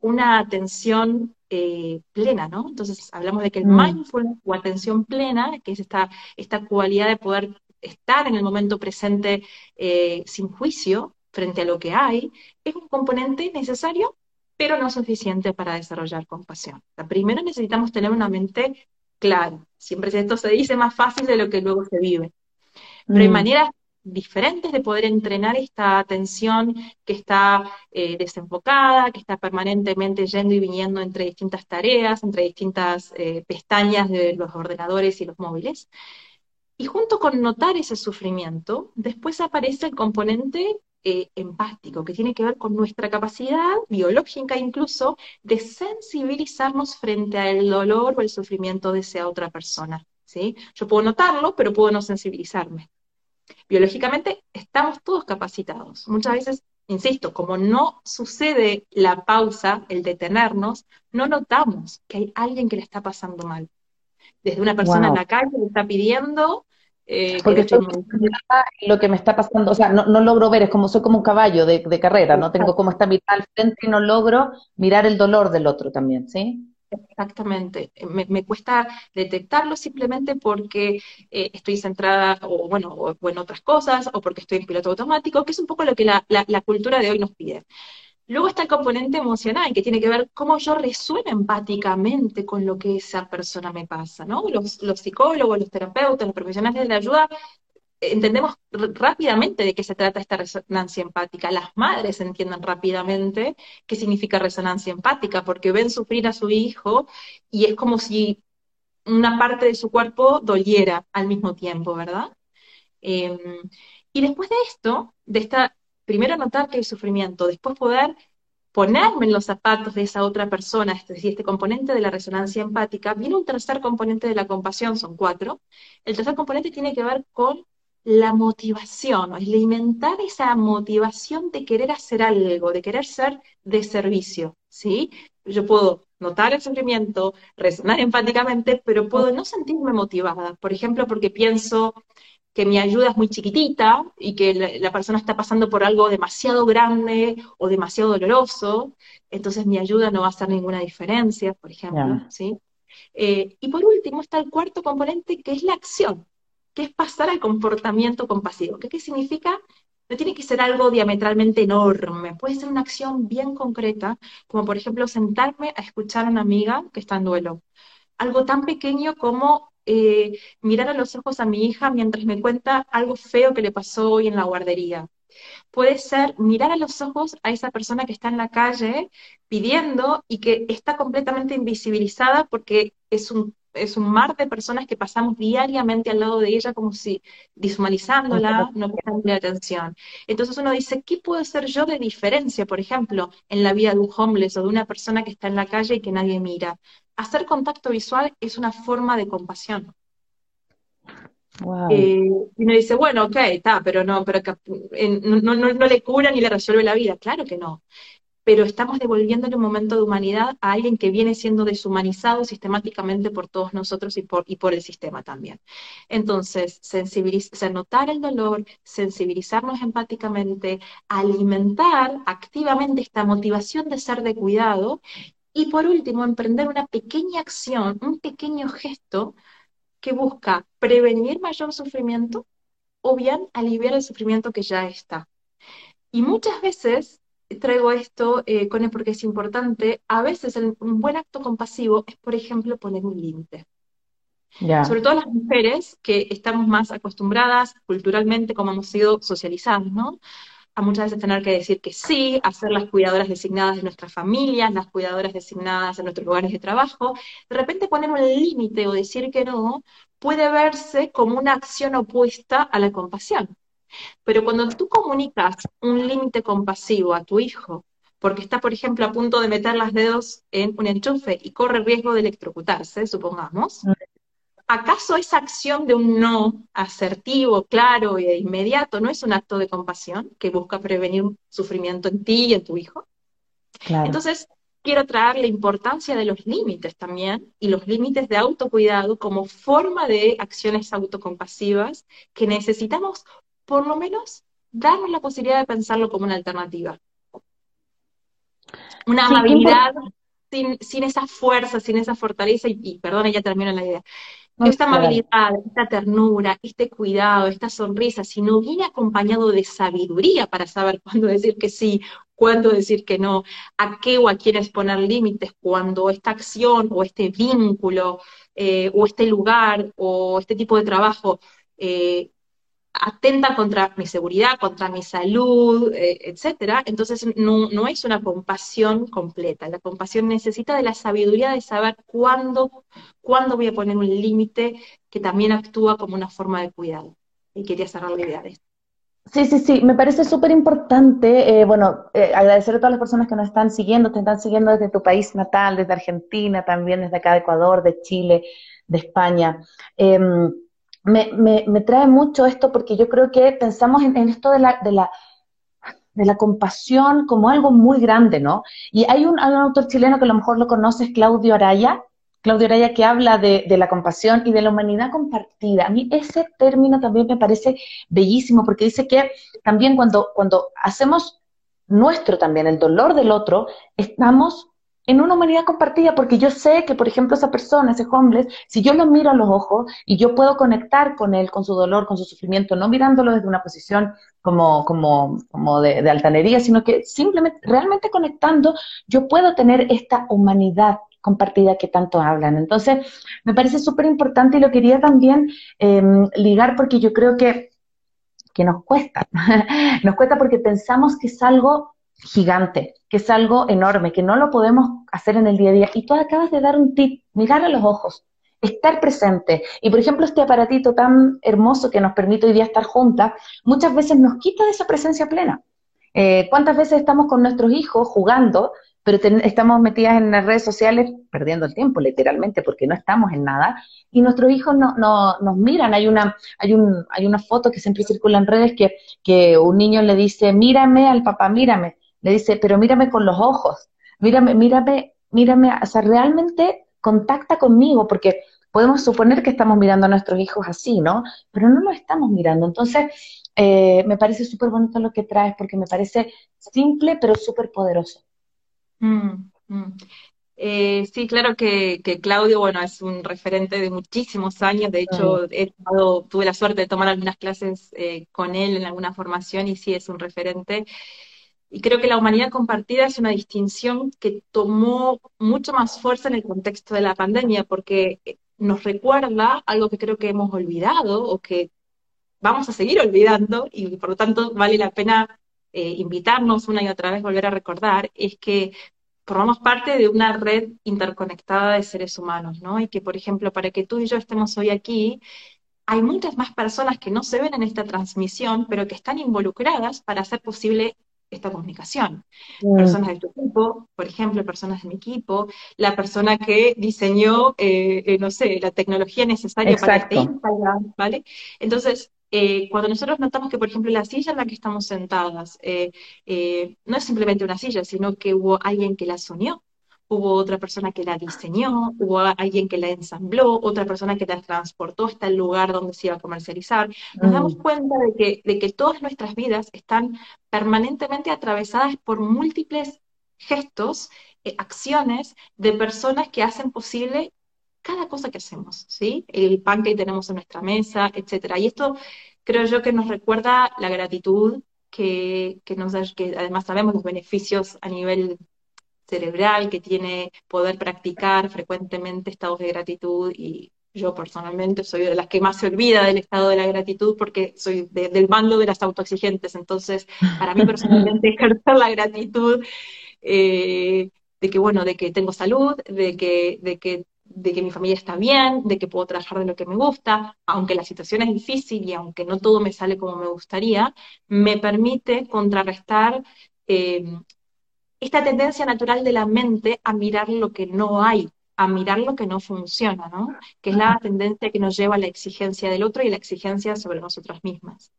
una atención eh, plena, ¿no? Entonces hablamos de que el mm. mindfulness o atención plena, que es esta, esta cualidad de poder estar en el momento presente eh, sin juicio, frente a lo que hay, es un componente necesario, pero no suficiente para desarrollar compasión. primero necesitamos tener una mente clara. Siempre esto se dice más fácil de lo que luego se vive. Pero hay mm. maneras diferentes de poder entrenar esta atención que está eh, desenfocada, que está permanentemente yendo y viniendo entre distintas tareas, entre distintas eh, pestañas de los ordenadores y los móviles. Y junto con notar ese sufrimiento, después aparece el componente eh, empático, que tiene que ver con nuestra capacidad biológica incluso de sensibilizarnos frente al dolor o el sufrimiento de esa otra persona. ¿sí? Yo puedo notarlo, pero puedo no sensibilizarme. Biológicamente estamos todos capacitados. Muchas veces, insisto, como no sucede la pausa, el detenernos, no notamos que hay alguien que le está pasando mal. Desde una persona en la calle le está pidiendo eh, Porque estoy lo que me está pasando, o sea, no, no, logro ver, es como soy como un caballo de, carrera, ¿no? Tengo como esta mirada al frente y no logro mirar el dolor del otro también, ¿sí? Exactamente. Me, cuesta detectarlo simplemente porque eh, estoy centrada, o bueno, o, en otras cosas, o porque estoy en piloto automático, que es un poco lo que la, la cultura de hoy nos pide. Luego está el componente emocional, que tiene que ver cómo yo resueno empáticamente con lo que esa persona me pasa, ¿no? Los, psicólogos, los terapeutas, los profesionales de la ayuda entendemos rápidamente de qué se trata esta resonancia empática. Las madres entienden rápidamente qué significa resonancia empática, porque ven sufrir a su hijo y es como si una parte de su cuerpo doliera al mismo tiempo, ¿verdad? Em, y después de esto, de esta primero notar que hay sufrimiento, después poder ponerme en los zapatos de esa otra persona, es decir, este componente de la resonancia empática, viene un tercer componente de la compasión, son cuatro. El tercer componente tiene que ver con la motivación, alimentar esa motivación de querer hacer algo, de querer ser de servicio, ¿sí? Yo puedo notar el sufrimiento, resonar empáticamente, pero puedo no sentirme motivada, por ejemplo, porque pienso que mi ayuda es muy chiquitita y que la, persona está pasando por algo demasiado grande o demasiado doloroso, entonces mi ayuda no va a hacer ninguna diferencia, por ejemplo, ¿sí? Eh, y por último está el cuarto componente, que es la acción que es pasar al comportamiento compasivo. ¿Qué, ¿Qué significa? No tiene que ser algo diametralmente enorme, puede ser una acción bien concreta, como por ejemplo sentarme a escuchar a una amiga que está en duelo. Algo tan pequeño como eh, mirar a los ojos a mi hija mientras me cuenta algo feo que le pasó hoy en la guardería. Puede ser mirar a los ojos a esa persona que está en la calle pidiendo y que está completamente invisibilizada porque es un es un mar de personas que pasamos diariamente al lado de ella como si deshumanizándola, no prestándole atención. Entonces uno dice, ¿qué puedo hacer yo de diferencia, por ejemplo, en la vida de un homeless o de una persona que está en la calle y que nadie mira? Hacer contacto visual es una forma de compasión. Eh, y uno dice, bueno, ok, está, pero no, pero no, no, le cura ni le resuelve la vida. Claro que no pero estamos devolviéndole un momento de humanidad a alguien que viene siendo deshumanizado sistemáticamente por todos nosotros y por, y por el sistema también. Entonces, sensibilizar, notar el dolor, sensibilizarnos empáticamente, alimentar activamente esta motivación de ser de cuidado y por último, emprender una pequeña acción, un pequeño gesto que busca prevenir mayor sufrimiento o bien aliviar el sufrimiento que ya está. Y muchas veces traigo esto, eh, con él porque es importante, a veces un buen acto compasivo es, por ejemplo, poner un límite. Sobre todo las mujeres que estamos más acostumbradas culturalmente, como hemos sido socializadas, ¿no? A muchas veces tener que decir que sí, a las cuidadoras designadas de nuestras familias, las cuidadoras designadas en nuestros lugares de trabajo. De repente poner un límite o decir que no puede verse como una acción opuesta a la compasión. Pero cuando tú comunicas un límite compasivo a tu hijo, porque está, por ejemplo, a punto de meter los dedos en un enchufe y corre riesgo de electrocutarse, supongamos, mm. ¿Acaso esa acción de un no asertivo, claro e inmediato no es un acto de compasión que busca prevenir sufrimiento en ti y en tu hijo? Entonces, quiero traer la importancia de los límites también y los límites de autocuidado como forma de acciones autocompasivas que necesitamos por lo menos darnos la posibilidad de pensarlo como una alternativa. Una amabilidad sin, esa fuerza, sin esa fortaleza, y, y perdón, ya termino la idea. Esta amabilidad, esta ternura, este cuidado, esta sonrisa, si no viene acompañado de sabiduría para saber cuándo decir que sí, cuándo decir que no, a qué o a quiénes poner límites, cuando esta acción o este vínculo eh, o este lugar o este tipo de trabajo eh, atenta contra mi seguridad, contra mi salud, eh, etcétera, entonces no, es una compasión completa. La compasión necesita de la sabiduría de saber cuándo, cuándo voy a poner un límite que también actúa como una forma de cuidado. Y quería cerrar la idea de esto. Sí, sí, sí, me parece súper importante, eh, bueno, eh, agradecer a todas las personas que nos están siguiendo, te están siguiendo desde tu país natal, desde Argentina, también desde acá de Ecuador, de Chile, de España. Em, me, me, me, trae mucho esto porque yo creo que pensamos en, esto de la, de, la, de la compasión como algo muy grande, ¿no? Y hay un, autor chileno que a lo mejor lo conoces, Claudio Araya, Claudio Araya que habla de, de, la compasión y de la humanidad compartida. A mí ese término también me parece bellísimo porque dice que también cuando, cuando hacemos nuestro también, el dolor del otro, estamos en una humanidad compartida, porque yo sé que, por ejemplo, esa persona, ese homeless, si yo lo miro a los ojos y yo puedo conectar con él, con su dolor, con su sufrimiento, no mirándolo desde una posición como, como, como de, de altanería, sino que simplemente, realmente conectando, yo puedo tener esta humanidad compartida que tanto hablan. Entonces, me parece súper importante y lo quería también em, ligar porque yo creo que, que nos cuesta. nos cuesta porque pensamos que es algo gigante, que es algo enorme, que no lo podemos hacer en el día a día. Y tú acabas de dar un tip, mirar a los ojos, estar presente. Y por ejemplo, este aparatito tan hermoso que nos permite hoy día estar juntas, muchas veces nos quita de esa presencia plena. Eh, ¿Cuántas veces estamos con nuestros hijos jugando, pero estamos metidas en las redes sociales perdiendo el tiempo, literalmente, porque no estamos en nada, y nuestros hijos no, no, nos miran. Hay una, hay, un, hay una foto que siempre circula en redes que, que un niño le dice, mírame al papá, mírame. Le dice, pero mírame con los ojos, mírame, mírame, mírame, o sea, realmente contacta conmigo, porque podemos suponer que estamos mirando a nuestros hijos así, ¿no? Pero no lo estamos mirando. Entonces, eh, me parece súper bonito lo que traes, porque me parece simple, pero súper poderoso. Mm, mm. Eh, sí, claro que, Claudio, bueno, es un referente de muchísimos años. De hecho, he tuve la suerte de tomar algunas clases eh, con él en alguna formación y sí es un referente. Y creo que la humanidad compartida es una distinción que tomó mucho más fuerza en el contexto de la pandemia, porque nos recuerda algo que creo que hemos olvidado o que vamos a seguir olvidando y por lo tanto vale la pena eh, invitarnos una y otra vez volver a recordar, es que formamos parte de una red interconectada de seres humanos, ¿no? Y que, por ejemplo, para que tú y yo estemos hoy aquí, hay muchas más personas que no se ven en esta transmisión, pero que están involucradas para hacer posible esta comunicación. Mm. Personas de tu equipo, por ejemplo, personas de mi equipo, la persona que diseñó, eh, eh, no sé, la tecnología necesaria para este Instagram, ¿vale? Entonces, eh, cuando nosotros notamos que, por ejemplo, la silla en la que estamos sentadas no es simplemente una silla, sino que hubo alguien que la soñó, hubo otra persona que la diseñó, hubo alguien que la ensambló, otra persona que la transportó hasta el lugar donde se iba a comercializar. Nos damos mm. cuenta de que, de que todas nuestras vidas están permanentemente atravesadas por múltiples gestos, eh, acciones de personas que hacen posible cada cosa que hacemos, ¿sí? El pan que tenemos en nuestra mesa, etcétera. Y esto creo yo que nos recuerda la gratitud que, que, nos, que además sabemos los beneficios a nivel cerebral que tiene poder practicar frecuentemente estados de gratitud y yo personalmente soy de las que más se olvida del estado de la gratitud porque soy del bando de las autoexigentes. Entonces, para mí personalmente ejercer la gratitud eh, de que, bueno, de que tengo salud, de que, de que de que mi familia está bien, de que puedo trabajar de lo que me gusta, aunque la situación es difícil y aunque no todo me sale como me gustaría, me permite contrarrestar eh, esta tendencia natural de la mente a mirar lo que no hay, a mirar lo que no funciona, ¿no? Que es la tendencia que nos lleva a la exigencia del otro y la exigencia sobre nosotras mismas.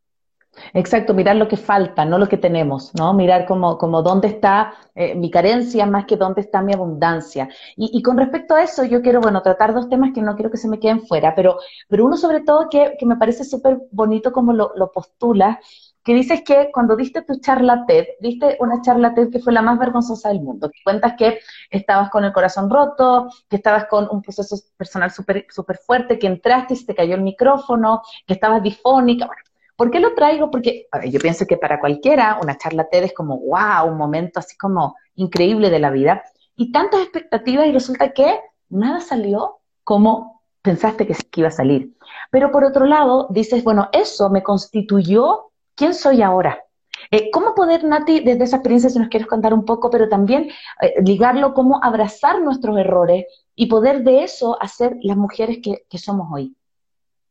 Exacto, mirar lo que falta, no lo que tenemos, ¿no? Mirar como, como dónde está eh, mi carencia más que dónde está mi abundancia. Y, con respecto a eso, yo quiero, bueno, tratar dos temas que no quiero que se me queden fuera, pero, pero uno sobre todo que, me parece súper bonito como lo, lo postulas, que dices que cuando diste tu charla TED, diste una charla TED que fue la más vergonzosa del mundo, que cuentas que estabas con el corazón roto, que estabas con un proceso personal súper super fuerte, que entraste y se te cayó el micrófono, que estabas difónica. Bueno, ¿por qué lo traigo? Porque yo pienso que para cualquiera una charla TED es como, wow, un momento así como increíble de la vida. Y tantas expectativas y resulta que nada salió como pensaste que iba a salir. Pero por otro lado, dices, bueno, eso me constituyó ¿Quién soy ahora? Eh, ¿Cómo poder, Nati, desde esa experiencia, si nos quieres contar un poco, pero también eh, ligarlo, cómo abrazar nuestros errores y poder de eso hacer las mujeres que, somos hoy?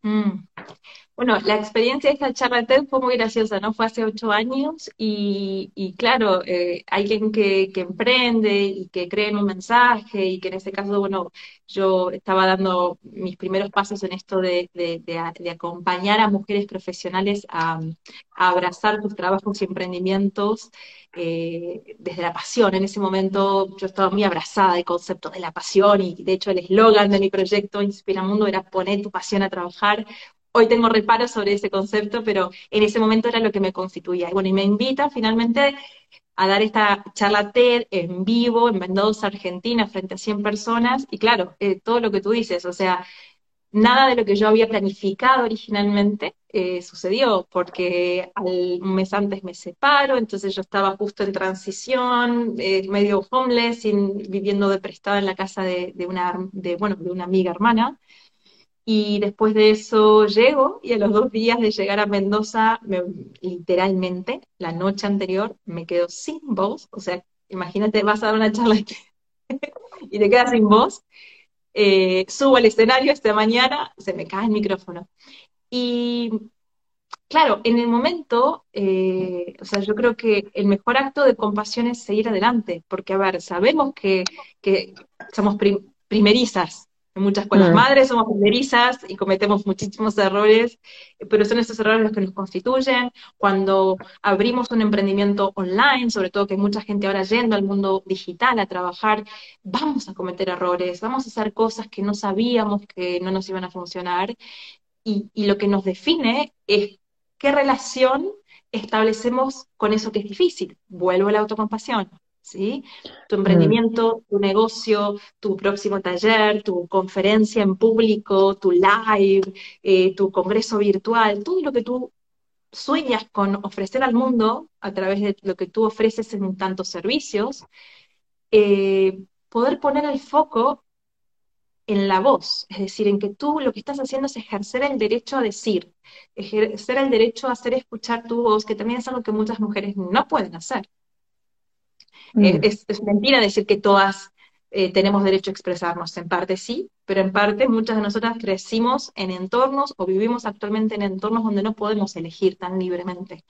Mm. Bueno, la experiencia de esta charla TED fue muy graciosa, ¿no? Fue hace ocho años y, claro, eh, alguien que, emprende y que cree en un mensaje y que en ese caso, bueno, yo estaba dando mis primeros pasos en esto de, acompañar a mujeres profesionales a, abrazar sus trabajos y emprendimientos eh, desde la pasión. En ese momento yo estaba muy abrazada del concepto de la pasión y de hecho el eslogan de mi proyecto Inspira Mundo era poner tu pasión a trabajar hoy tengo reparos sobre ese concepto, pero en ese momento era lo que me constituía. Y bueno, y me invita finalmente a dar esta charla TED en vivo en Mendoza, Argentina, frente a 100 personas, y claro, eh, todo lo que tú dices, o sea, nada de lo que yo había planificado originalmente eh, sucedió, porque un mes antes me separo, entonces yo estaba justo en transición, eh, medio homeless, viviendo de prestada en la casa de, una, de, bueno, de una amiga hermana, y después de eso llego y a los dos días de llegar a Mendoza, literalmente, la noche anterior, me quedo sin voz. O sea, imagínate, vas a dar una charla y te quedas sin voz. Eh, subo al escenario esta mañana, se me cae el micrófono. Y claro, en el momento, eh, o sea, yo creo que el mejor acto de compasión es seguir adelante, porque, a ver, sabemos que, que somos primerizas, en muchas con las mm. madres somos primerizas y cometemos muchísimos errores, pero son estos errores los que nos constituyen. Cuando abrimos un emprendimiento online, sobre todo que hay mucha gente ahora yendo al mundo digital a trabajar, vamos a cometer errores, vamos a hacer cosas que no sabíamos que no nos iban a funcionar. Y, y lo que nos define es qué relación establecemos con eso que es difícil. Vuelvo a la autocompasión. ¿Sí? Tu emprendimiento, tu negocio, tu próximo taller, tu conferencia en público, tu live, eh, tu congreso virtual, todo lo que tú sueñas con ofrecer al mundo a través de lo que tú ofreces en tantos servicios, eh, poder poner el foco en la voz, es decir, en que tú lo que estás haciendo es ejercer el derecho a decir, ejercer el derecho a hacer escuchar tu voz, que también es algo que muchas mujeres no pueden hacer. Eh, mm. es, mentira decir que todas eh, tenemos derecho a expresarnos. En parte sí, pero en parte muchas de nosotras crecimos en entornos o vivimos actualmente en entornos donde no podemos elegir tan libremente.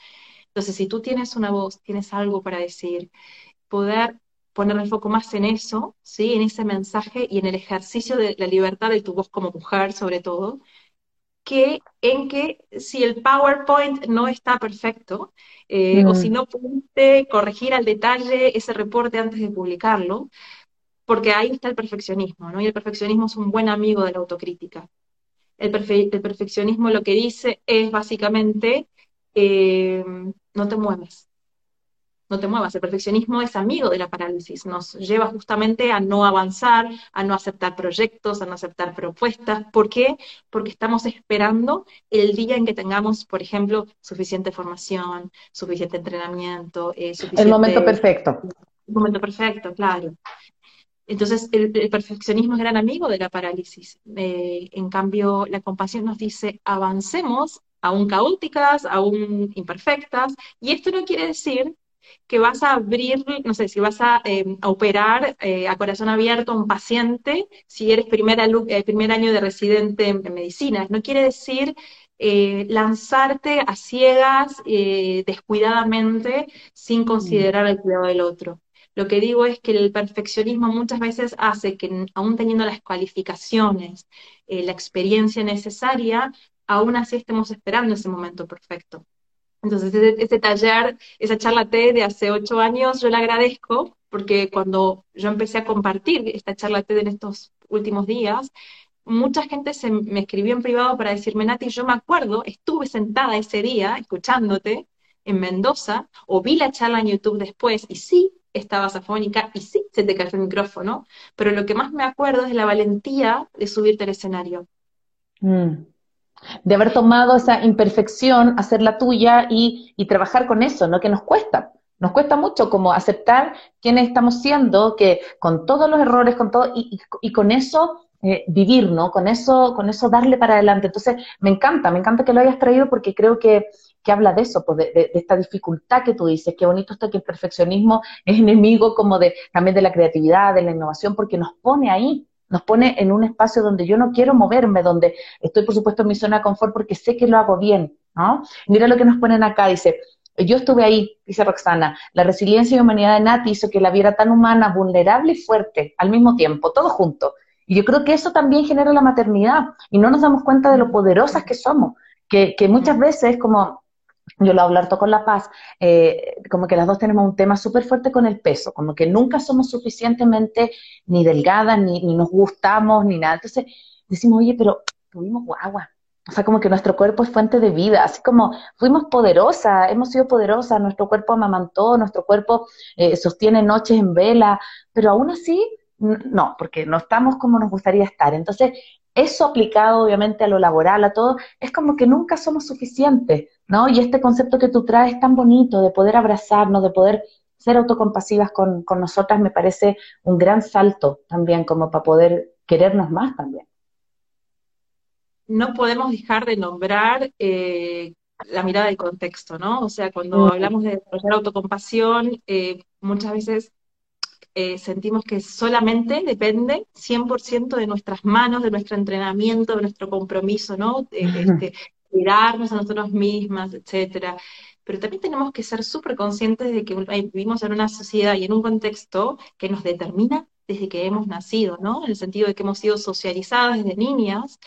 Entonces, si tú tienes una voz, tienes algo para decir, poder poner el foco más en eso, ¿sí? en ese mensaje y en el ejercicio de la libertad de tu voz como mujer, sobre todo, que en que si el PowerPoint no está perfecto, eh, o si mm. no pudiste corregir al detalle ese reporte antes de publicarlo, porque ahí está el perfeccionismo, ¿no? Y el perfeccionismo es un buen amigo de la autocrítica. El, perfeccionismo lo que dice es básicamente, eh, no te mueves, no te muevas. El perfeccionismo es amigo de la parálisis, nos lleva justamente a no avanzar, a no aceptar proyectos, a no aceptar propuestas. ¿Por qué? Porque estamos esperando el día en que tengamos, por ejemplo, suficiente formación, suficiente entrenamiento, eh, El momento perfecto. El momento perfecto, claro. Entonces, el, perfeccionismo es gran amigo de la parálisis. Eh, en cambio, la compasión nos dice, avancemos aún caóticas, aún imperfectas, y esto no quiere decir que vas a abrir, no sé, si vas a, eh, operar eh, a corazón abierto a un paciente si eres primer, eh, primer año de residente en, medicina. No quiere decir lanzarte a ciegas, descuidadamente, sin considerar el cuidado del otro. Lo que digo es que el perfeccionismo muchas veces hace que, aún teniendo las cualificaciones, la experiencia necesaria, aún así estemos esperando ese momento perfecto. Entonces, ese, taller, esa charla T de hace ocho años, yo le agradezco porque cuando yo empecé a compartir esta charla TED en estos últimos días, mucha gente se me escribió en privado para decirme, Nati, yo me acuerdo, estuve sentada ese día escuchándote en Mendoza, o vi la charla en YouTube después, y sí, estabas afónica, y sí, se te cayó el micrófono, pero lo que más me acuerdo es la valentía de subirte al escenario. Mm de haber tomado esa imperfección, hacerla tuya y, trabajar con eso, ¿no? Que nos cuesta. Nos cuesta mucho como aceptar quiénes estamos siendo, que con todos los errores, con todo, y, con eso eh, vivir, ¿no? Con eso, con eso darle para adelante. Entonces, me encanta, me encanta que lo hayas traído porque creo que, habla de eso, pues de, esta dificultad que tú dices. Qué bonito está que el perfeccionismo es enemigo como de, también de la creatividad, de la innovación, porque nos pone ahí, nos pone en un espacio donde yo no quiero moverme, donde estoy, por supuesto, en mi zona de confort porque sé que lo hago bien, ¿no? Mira lo que nos ponen acá, dice, yo estuve ahí, dice Roxana, la resiliencia y humanidad de Nati hizo que la viera tan humana, vulnerable y fuerte al mismo tiempo, todo junto. Y yo creo que eso también genera la maternidad y no nos damos cuenta de lo poderosas que somos, que, que muchas veces como yo lo hablo harto con La Paz, eh, como que las dos tenemos un tema súper fuerte con el peso, como que nunca somos suficientemente ni delgadas, ni, ni, nos gustamos, ni nada. Entonces decimos, oye, pero tuvimos guagua. O sea, como que nuestro cuerpo es fuente de vida, así como fuimos poderosas, hemos sido poderosas, nuestro cuerpo amamantó, nuestro cuerpo eh, sostiene noches en vela, pero aún así, no, porque no estamos como nos gustaría estar. Entonces, eso aplicado obviamente a lo laboral, a todo, es como que nunca somos suficientes, ¿no? Y este concepto que tú traes tan bonito de poder abrazarnos, de poder ser autocompasivas con, con nosotras, me parece un gran salto también, como para poder querernos más también. No podemos dejar de nombrar eh, la mirada del contexto, ¿no? O sea, cuando hablamos de desarrollar autocompasión, eh, muchas veces eh, sentimos que solamente depende 100% de nuestras manos, de nuestro entrenamiento, de nuestro compromiso, ¿no? Este, cuidarnos a nosotros mismas, etcétera. Pero también tenemos que ser súper conscientes de que vivimos en una sociedad y en un contexto que nos determina desde que hemos nacido, ¿no? En el sentido de que hemos sido socializadas desde niñas,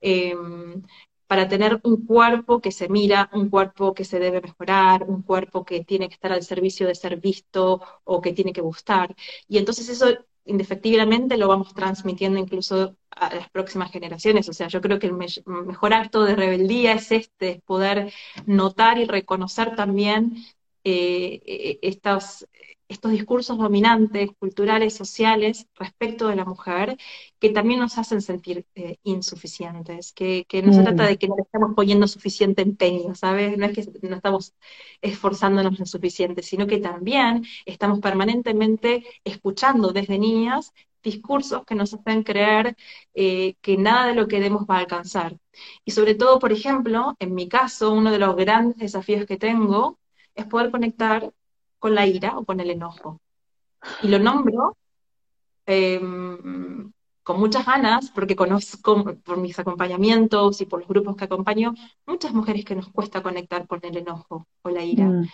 em, para tener un cuerpo que se mira, un cuerpo que se debe mejorar, un cuerpo que tiene que estar al servicio de ser visto o que tiene que gustar. Y entonces eso indefectiblemente lo vamos transmitiendo incluso a las próximas generaciones. O sea, yo creo que el mejor acto de rebeldía es este, es poder notar y reconocer también eh, eh estas, estos discursos dominantes, culturales, sociales, respecto de la mujer, que también nos hacen sentir eh, insuficientes, que, no se trata mm. de que no le estamos poniendo suficiente empeño, ¿sabes? No es que no estamos esforzándonos lo suficiente, sino que también estamos permanentemente escuchando desde niñas discursos que nos hacen creer eh, que nada de lo que demos va a alcanzar. Y sobre todo, por ejemplo, en mi caso, uno de los grandes desafíos que tengo es poder conectar con la ira o con el enojo. Y lo nombro em, con muchas ganas, porque conozco por mis acompañamientos y por los grupos que acompaño, muchas mujeres que nos cuesta conectar con el enojo o la ira. Mm.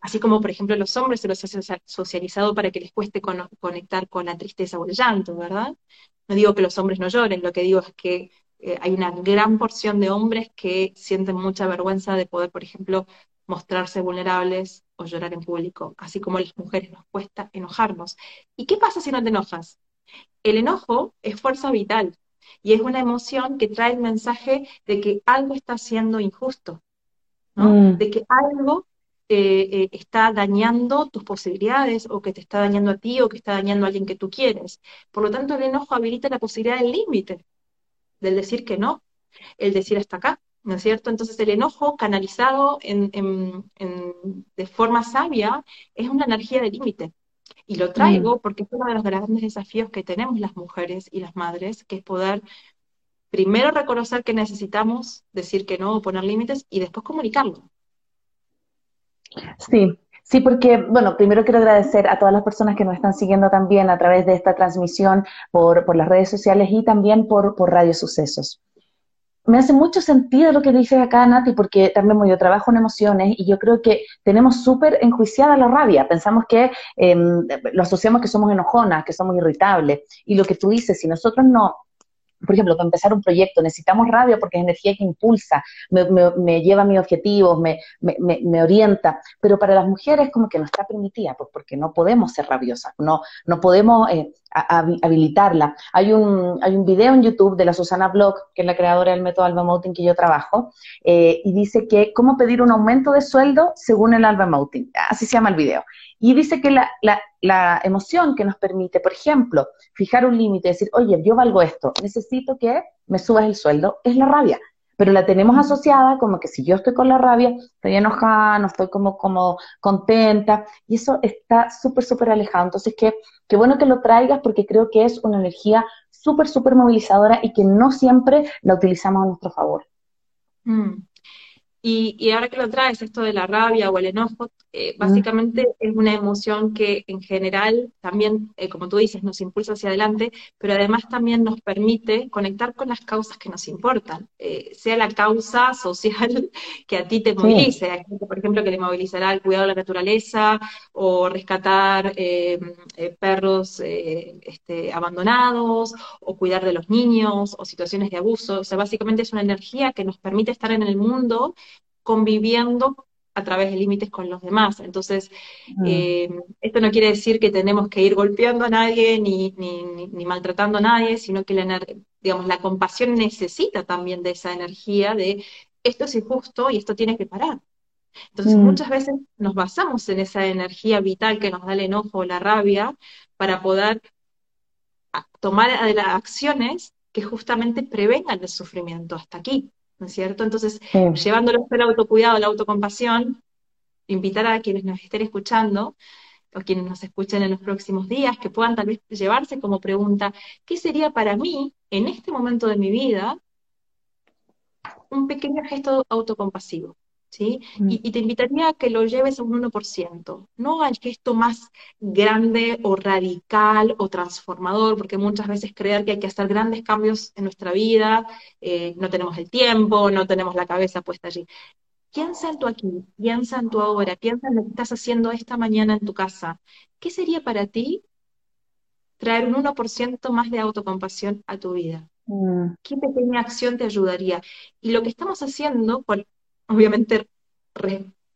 Así como, por ejemplo, los hombres se los ha socializado para que les cueste conectar con la tristeza o el llanto, ¿verdad? No digo que los hombres no lloren, lo que digo es que eh, hay una gran porción de hombres que sienten mucha vergüenza de poder, por ejemplo, mostrarse vulnerables o llorar en público, así como a las mujeres nos cuesta enojarnos. ¿Y qué pasa si no te enojas? El enojo es fuerza vital y es una emoción que trae el mensaje de que algo está siendo injusto, mm. de que algo eh, eh, está dañando tus posibilidades o que te está dañando a ti o que está dañando a alguien que tú quieres. Por lo tanto, el enojo habilita la posibilidad del límite, del decir que no, el decir hasta acá, ¿no es cierto? Entonces el enojo canalizado de forma sabia es una energía de límite. Y lo traigo mm. porque es uno de los grandes desafíos que tenemos las mujeres y las madres, que es poder primero reconocer que necesitamos decir que no o poner límites y después comunicarlo. Sí, Sí, porque, bueno, primero quiero agradecer a todas las personas que nos están siguiendo también a través de esta transmisión por, por las redes sociales y también por, por Radio Sucesos me hace mucho sentido lo que dices acá, Nati, porque también yo trabajo en emociones y yo creo que tenemos súper enjuiciada la rabia. Pensamos que em, lo asociamos que somos enojonas, que somos irritables. Y lo que tú dices, si nosotros no por ejemplo, para empezar un proyecto necesitamos rabia porque es energía que impulsa, me, lleva a mis objetivos, me, orienta, pero para las mujeres como que no está permitida, pues porque no podemos ser rabiosas, no, no podemos eh, habilitarla. Hay un, hay un video en YouTube de la Susana Block, que es la creadora del método Alba Mouting que yo trabajo, eh, y dice que cómo pedir un aumento de sueldo según el Alba Mouting, así se llama el video. Y dice que la, la, emoción que nos permite, por ejemplo, fijar un límite, decir, oye, yo valgo esto, necesito que me subas el sueldo, es la rabia. Pero la tenemos asociada como que si yo estoy con la rabia, estoy enojada, no estoy como, como contenta, y eso está súper, súper alejado. Entonces, qué, qué bueno que lo traigas porque creo que es una energía súper, súper movilizadora y que no siempre la utilizamos a nuestro favor. Mm. Y, y, ahora que lo traes, esto de la rabia o el enojo, eh, básicamente es una emoción que en general también, eh, como tú dices, nos impulsa hacia adelante, pero además también nos permite conectar con las causas que nos importan, eh, sea la causa social que a ti te movilice, por ejemplo, que le movilizará el cuidado de la naturaleza o rescatar perros este, abandonados o cuidar de los niños o situaciones de abuso. O sea, básicamente es una energía que nos permite estar en el mundo conviviendo a través de límites con los demás. Entonces, mm. eh, esto no quiere decir que tenemos que ir golpeando a nadie ni, ni, maltratando a nadie, sino que la, digamos, la compasión necesita también de esa energía de esto es injusto y esto tiene que parar. Entonces, mm. muchas veces nos basamos en esa energía vital que nos da el enojo o la rabia para poder tomar acciones que justamente prevengan el sufrimiento hasta aquí. ¿No es cierto? Entonces, llevándolo al autocuidado, la autocompasión, invitar a quienes nos estén escuchando o quienes nos escuchen en los próximos días, que puedan tal vez llevarse como pregunta, ¿qué sería para mí, en este momento de mi vida, un pequeño gesto autocompasivo? ¿Sí? Mm. Y, te invitaría a que lo lleves a un 1%, no al gesto más grande o radical o transformador, porque muchas veces creer que hay que hacer grandes cambios en nuestra vida, eh, no tenemos el tiempo, no tenemos la cabeza puesta allí. Piensa en tu aquí, piensa en tu ahora, piensa en lo que estás haciendo esta mañana en tu casa. ¿Qué sería para ti traer un 1% más de autocompasión a tu vida? Mm. ¿Qué pequeña acción te ayudaría? Y lo que estamos haciendo, por, obviamente,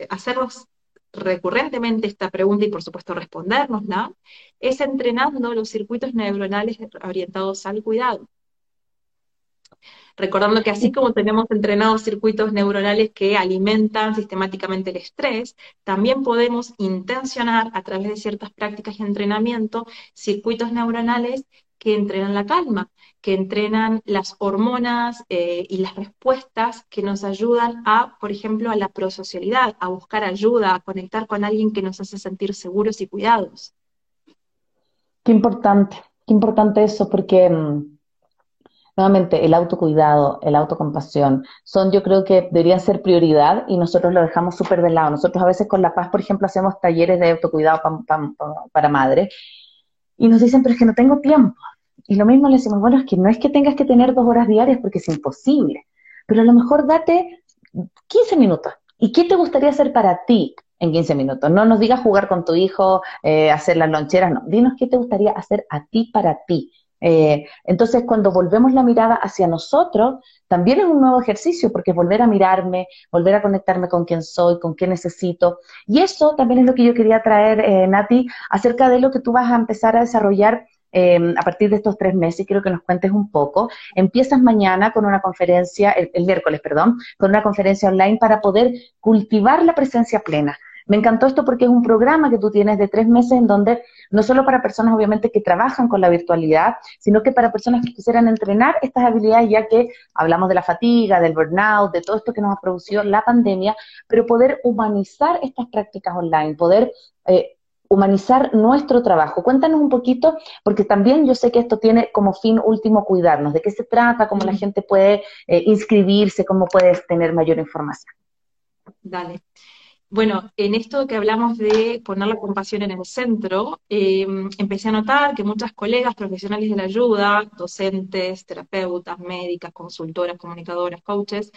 hacernos recurrentemente esta pregunta y por supuesto respondérnosla, es entrenando los circuitos neuronales orientados al cuidado. Recordando que así como tenemos entrenados circuitos neuronales que alimentan sistemáticamente el estrés, también podemos intencionar a través de ciertas prácticas de entrenamiento circuitos neuronales que entrenan la calma, que entrenan las hormonas eh, y las respuestas que nos ayudan a, por ejemplo, a la prosocialidad, a buscar ayuda, a conectar con alguien que nos hace sentir seguros y cuidados. Qué importante, qué importante eso, porque mm, nuevamente, el autocuidado, el autocompasión, son yo creo que deberían ser prioridad y nosotros lo dejamos súper de lado. Nosotros a veces con La Paz, por ejemplo, hacemos talleres de autocuidado para madres y nos dicen, pero es que no tengo tiempo. Y lo mismo le decimos, bueno, es que no es que tengas que tener dos horas diarias porque es imposible, pero a lo mejor date 15 minutos. ¿Y qué te gustaría hacer para ti en 15 minutos? No nos digas jugar con tu hijo, eh, hacer las loncheras, no. Dinos qué te gustaría hacer a ti para ti. Eh, entonces, cuando volvemos la mirada hacia nosotros, también es un nuevo ejercicio, porque volver a mirarme, volver a conectarme con quién soy, con qué necesito. Y eso también es lo que yo quería traer, eh, Nati, acerca de lo que tú vas a empezar a desarrollar em, a partir de estos tres meses, quiero que nos cuentes un poco. Empiezas mañana con una conferencia, el miércoles, perdón, con una conferencia online para poder cultivar la presencia plena. Me encantó esto porque es un programa que tú tienes de tres meses en donde no solo para personas obviamente que trabajan con la virtualidad, sino que para personas que quisieran entrenar estas habilidades, ya que hablamos de la fatiga, del burnout, de todo esto que nos ha producido la pandemia, pero poder humanizar estas prácticas online, poder... Eh, humanizar nuestro trabajo. Cuéntanos un poquito, porque también yo sé que esto tiene como fin último cuidarnos, de qué se trata, cómo la gente puede eh, inscribirse, cómo puedes tener mayor información. Dale. Bueno, en esto que hablamos de poner la compasión en el centro, em, empecé a notar que muchas colegas profesionales de la ayuda, docentes, terapeutas, médicas, consultoras, comunicadoras, coaches,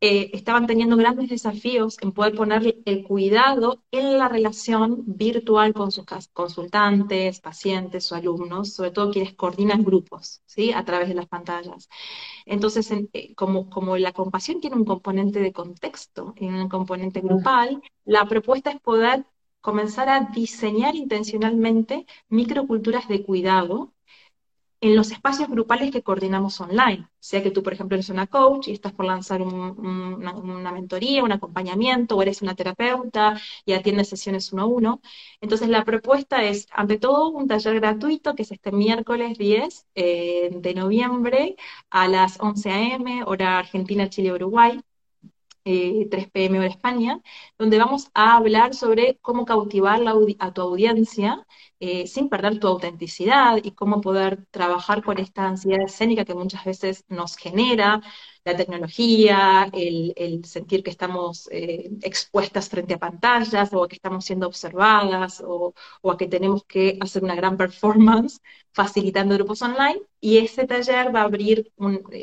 eh, estaban teniendo grandes desafíos en poder poner el cuidado en la relación virtual con sus consultantes, pacientes o alumnos, sobre todo quienes coordinan grupos, ¿sí? A través de las pantallas. Entonces, eh, como, como la compasión tiene un componente de contexto y un componente grupal, la propuesta es poder comenzar a diseñar intencionalmente microculturas de cuidado en los espacios grupales que coordinamos online. Sea que tú, por ejemplo, eres una coach y estás por lanzar una, mentoría, un acompañamiento, o eres una terapeuta y atiendes sesiones uno a uno. Entonces, la propuesta es, ante todo, un taller gratuito que es este miércoles 10 eh, de noviembre a las 11 a.m., hora Argentina, Chile, Uruguay. 3 eh, pm hora España, donde vamos a hablar sobre cómo cautivar a tu audiencia eh, sin perder tu autenticidad y cómo poder trabajar con esta ansiedad escénica que muchas veces nos genera la tecnología, el, sentir que estamos eh, expuestas frente a pantallas o que estamos siendo observadas o, a que tenemos que hacer una gran performance facilitando grupos online. Y ese taller va a abrir,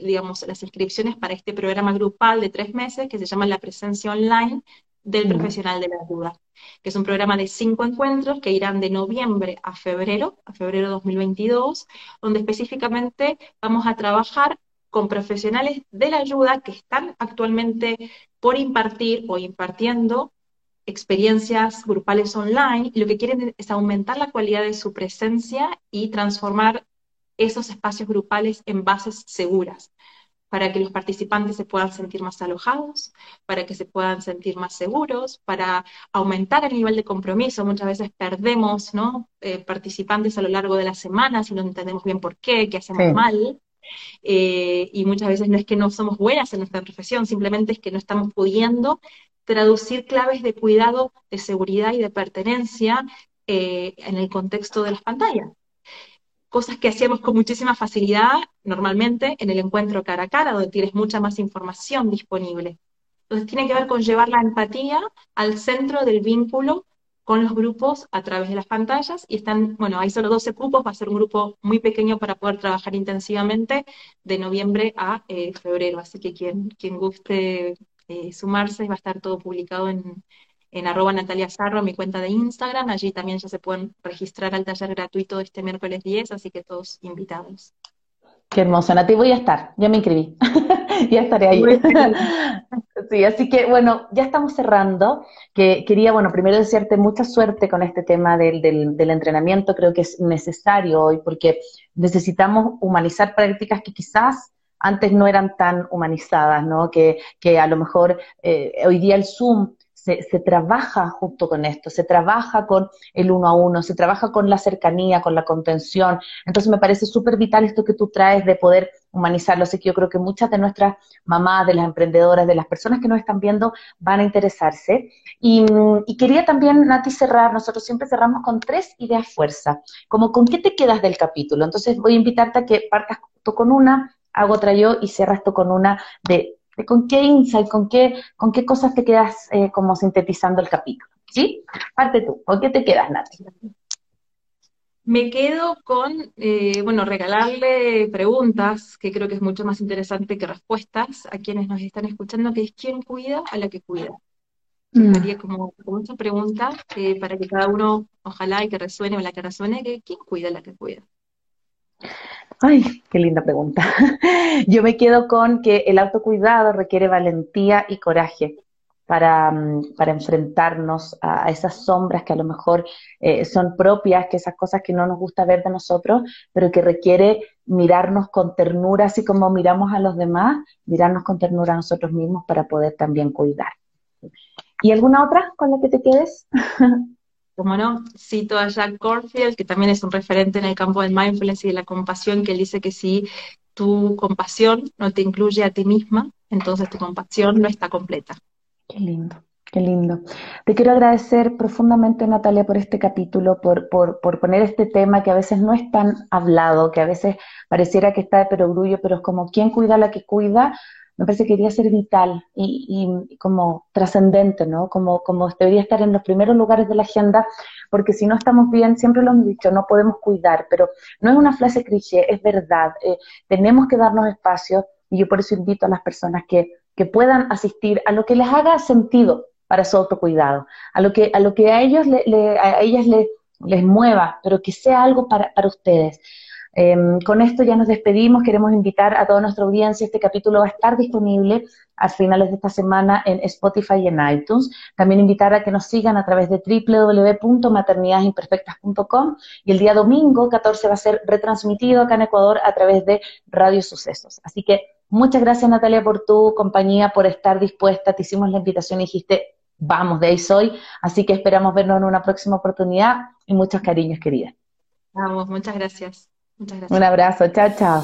digamos, las inscripciones para este programa grupal de tres meses que se llama La Presencia Online del profesional de la ayuda, que es un programa de cinco encuentros que irán de noviembre a febrero, a febrero 2022, donde específicamente vamos a trabajar con profesionales de la ayuda que están actualmente por impartir o impartiendo experiencias grupales online y lo que quieren es aumentar la calidad de su presencia y transformar esos espacios grupales en bases seguras para que los participantes se puedan sentir más alojados, para que se puedan sentir más seguros, para aumentar el nivel de compromiso. Muchas veces perdemos ¿no? Eh, participantes a lo largo de la semana si no entendemos bien por qué, qué hacemos mal. Eh, y muchas veces no es que no somos buenas en nuestra profesión, simplemente es que no estamos pudiendo traducir claves de cuidado, de seguridad y de pertenencia eh, en el contexto de las pantallas cosas que hacíamos con muchísima facilidad normalmente en el encuentro cara a cara, donde tienes mucha más información disponible. Entonces tiene que ver con llevar la empatía al centro del vínculo con los grupos a través de las pantallas y están, bueno, hay solo 12 cupos, va a ser un grupo muy pequeño para poder trabajar intensivamente de noviembre a eh, febrero, así que quien, quien guste eh, sumarse va a estar todo publicado en, en arroba Natalia Sarro, mi cuenta de Instagram, allí también ya se pueden registrar al taller gratuito este miércoles 10, así que todos invitados. Qué hermoso, Nati, voy a estar, ya me inscribí, ya estaré ahí. sí, así que bueno, ya estamos cerrando, que quería, bueno, primero desearte mucha suerte con este tema del, del, entrenamiento, creo que es necesario hoy, porque necesitamos humanizar prácticas que quizás antes no eran tan humanizadas, ¿no? Que, que a lo mejor eh, hoy día el Zoom se, trabaja junto con esto, se trabaja con el uno a uno, se trabaja con la cercanía, con la contención. Entonces me parece súper vital esto que tú traes de poder humanizarlo. Así que yo creo que muchas de nuestras mamás, de las emprendedoras, de las personas que nos están viendo, van a interesarse. Y, quería también, Nati, cerrar, nosotros siempre cerramos con tres ideas fuerza, como con qué te quedas del capítulo. Entonces voy a invitarte a que partas tú con una, hago otra yo y cierras tú con una de con qué insight, con qué, con qué cosas te quedas eh, como sintetizando el capítulo. ¿Sí? Parte tú. ¿Con qué te quedas, Nati? Me quedo con, eh, bueno, regalarle preguntas, que creo que es mucho más interesante que respuestas a quienes nos están escuchando, que es ¿quién cuida a la que cuida? Mm. Sería como, como pregunta eh, para que cada uno, ojalá y que resuene o la que resuene, que ¿quién cuida a la que cuida? Ay, qué linda pregunta. Yo me quedo con que el autocuidado requiere valentía y coraje para, mm, para enfrentarnos a esas sombras que a lo mejor eh, son propias, que esas cosas que no nos gusta ver de nosotros, pero que requiere mirarnos con ternura, así como miramos a los demás, mirarnos con ternura a nosotros mismos para poder también cuidar. ¿Y alguna otra con la que te quedes? como no, cito a Jack Corfield, que también es un referente en el campo del mindfulness y de la compasión, que él dice que si tu compasión no te incluye a ti misma, entonces tu compasión no está completa. Qué lindo, qué lindo. Te quiero agradecer profundamente, Natalia, por este capítulo, por, por, por poner este tema que a veces no es tan hablado, que a veces pareciera que está de perogrullo, pero es como quién cuida a la que cuida, me parece que debería ser vital y, como trascendente, ¿no? Como, como debería estar en los primeros lugares de la agenda, porque si no estamos bien, siempre lo hemos dicho, no podemos cuidar, pero no es una frase cliché, es verdad. Eh, tenemos que darnos espacio y yo por eso invito a las personas que, que puedan asistir a lo que les haga sentido para su autocuidado, a lo que a, lo que a ellos le, a ellas les, mueva, pero que sea algo para ustedes. Em, con esto ya nos despedimos. Queremos invitar a toda nuestra audiencia. Este capítulo va a estar disponible a finales de esta semana en Spotify y en iTunes. También invitar a que nos sigan a través de www.maternidadesimperfectas.com y el día domingo 14 va a ser retransmitido acá en Ecuador a través de Radio Sucesos. Así que muchas gracias Natalia por tu compañía, por estar dispuesta. Te hicimos la invitación y dijiste, vamos, de ahí soy. Así que esperamos vernos en una próxima oportunidad y muchos cariños, querida. Vamos, muchas gracias. Un abrazo, chao, chao.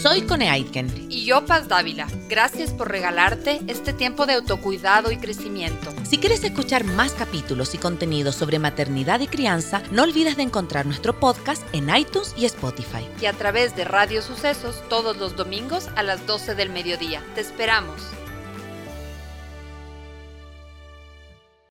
Soy Cone Aitken. Y yo, Paz Dávila. Gracias por regalarte este tiempo de autocuidado y crecimiento. Si quieres escuchar más capítulos y contenidos sobre maternidad y crianza, no olvides de encontrar nuestro podcast en iTunes y Spotify. Y a través de Radio Sucesos todos los domingos a las 12 del mediodía. Te esperamos.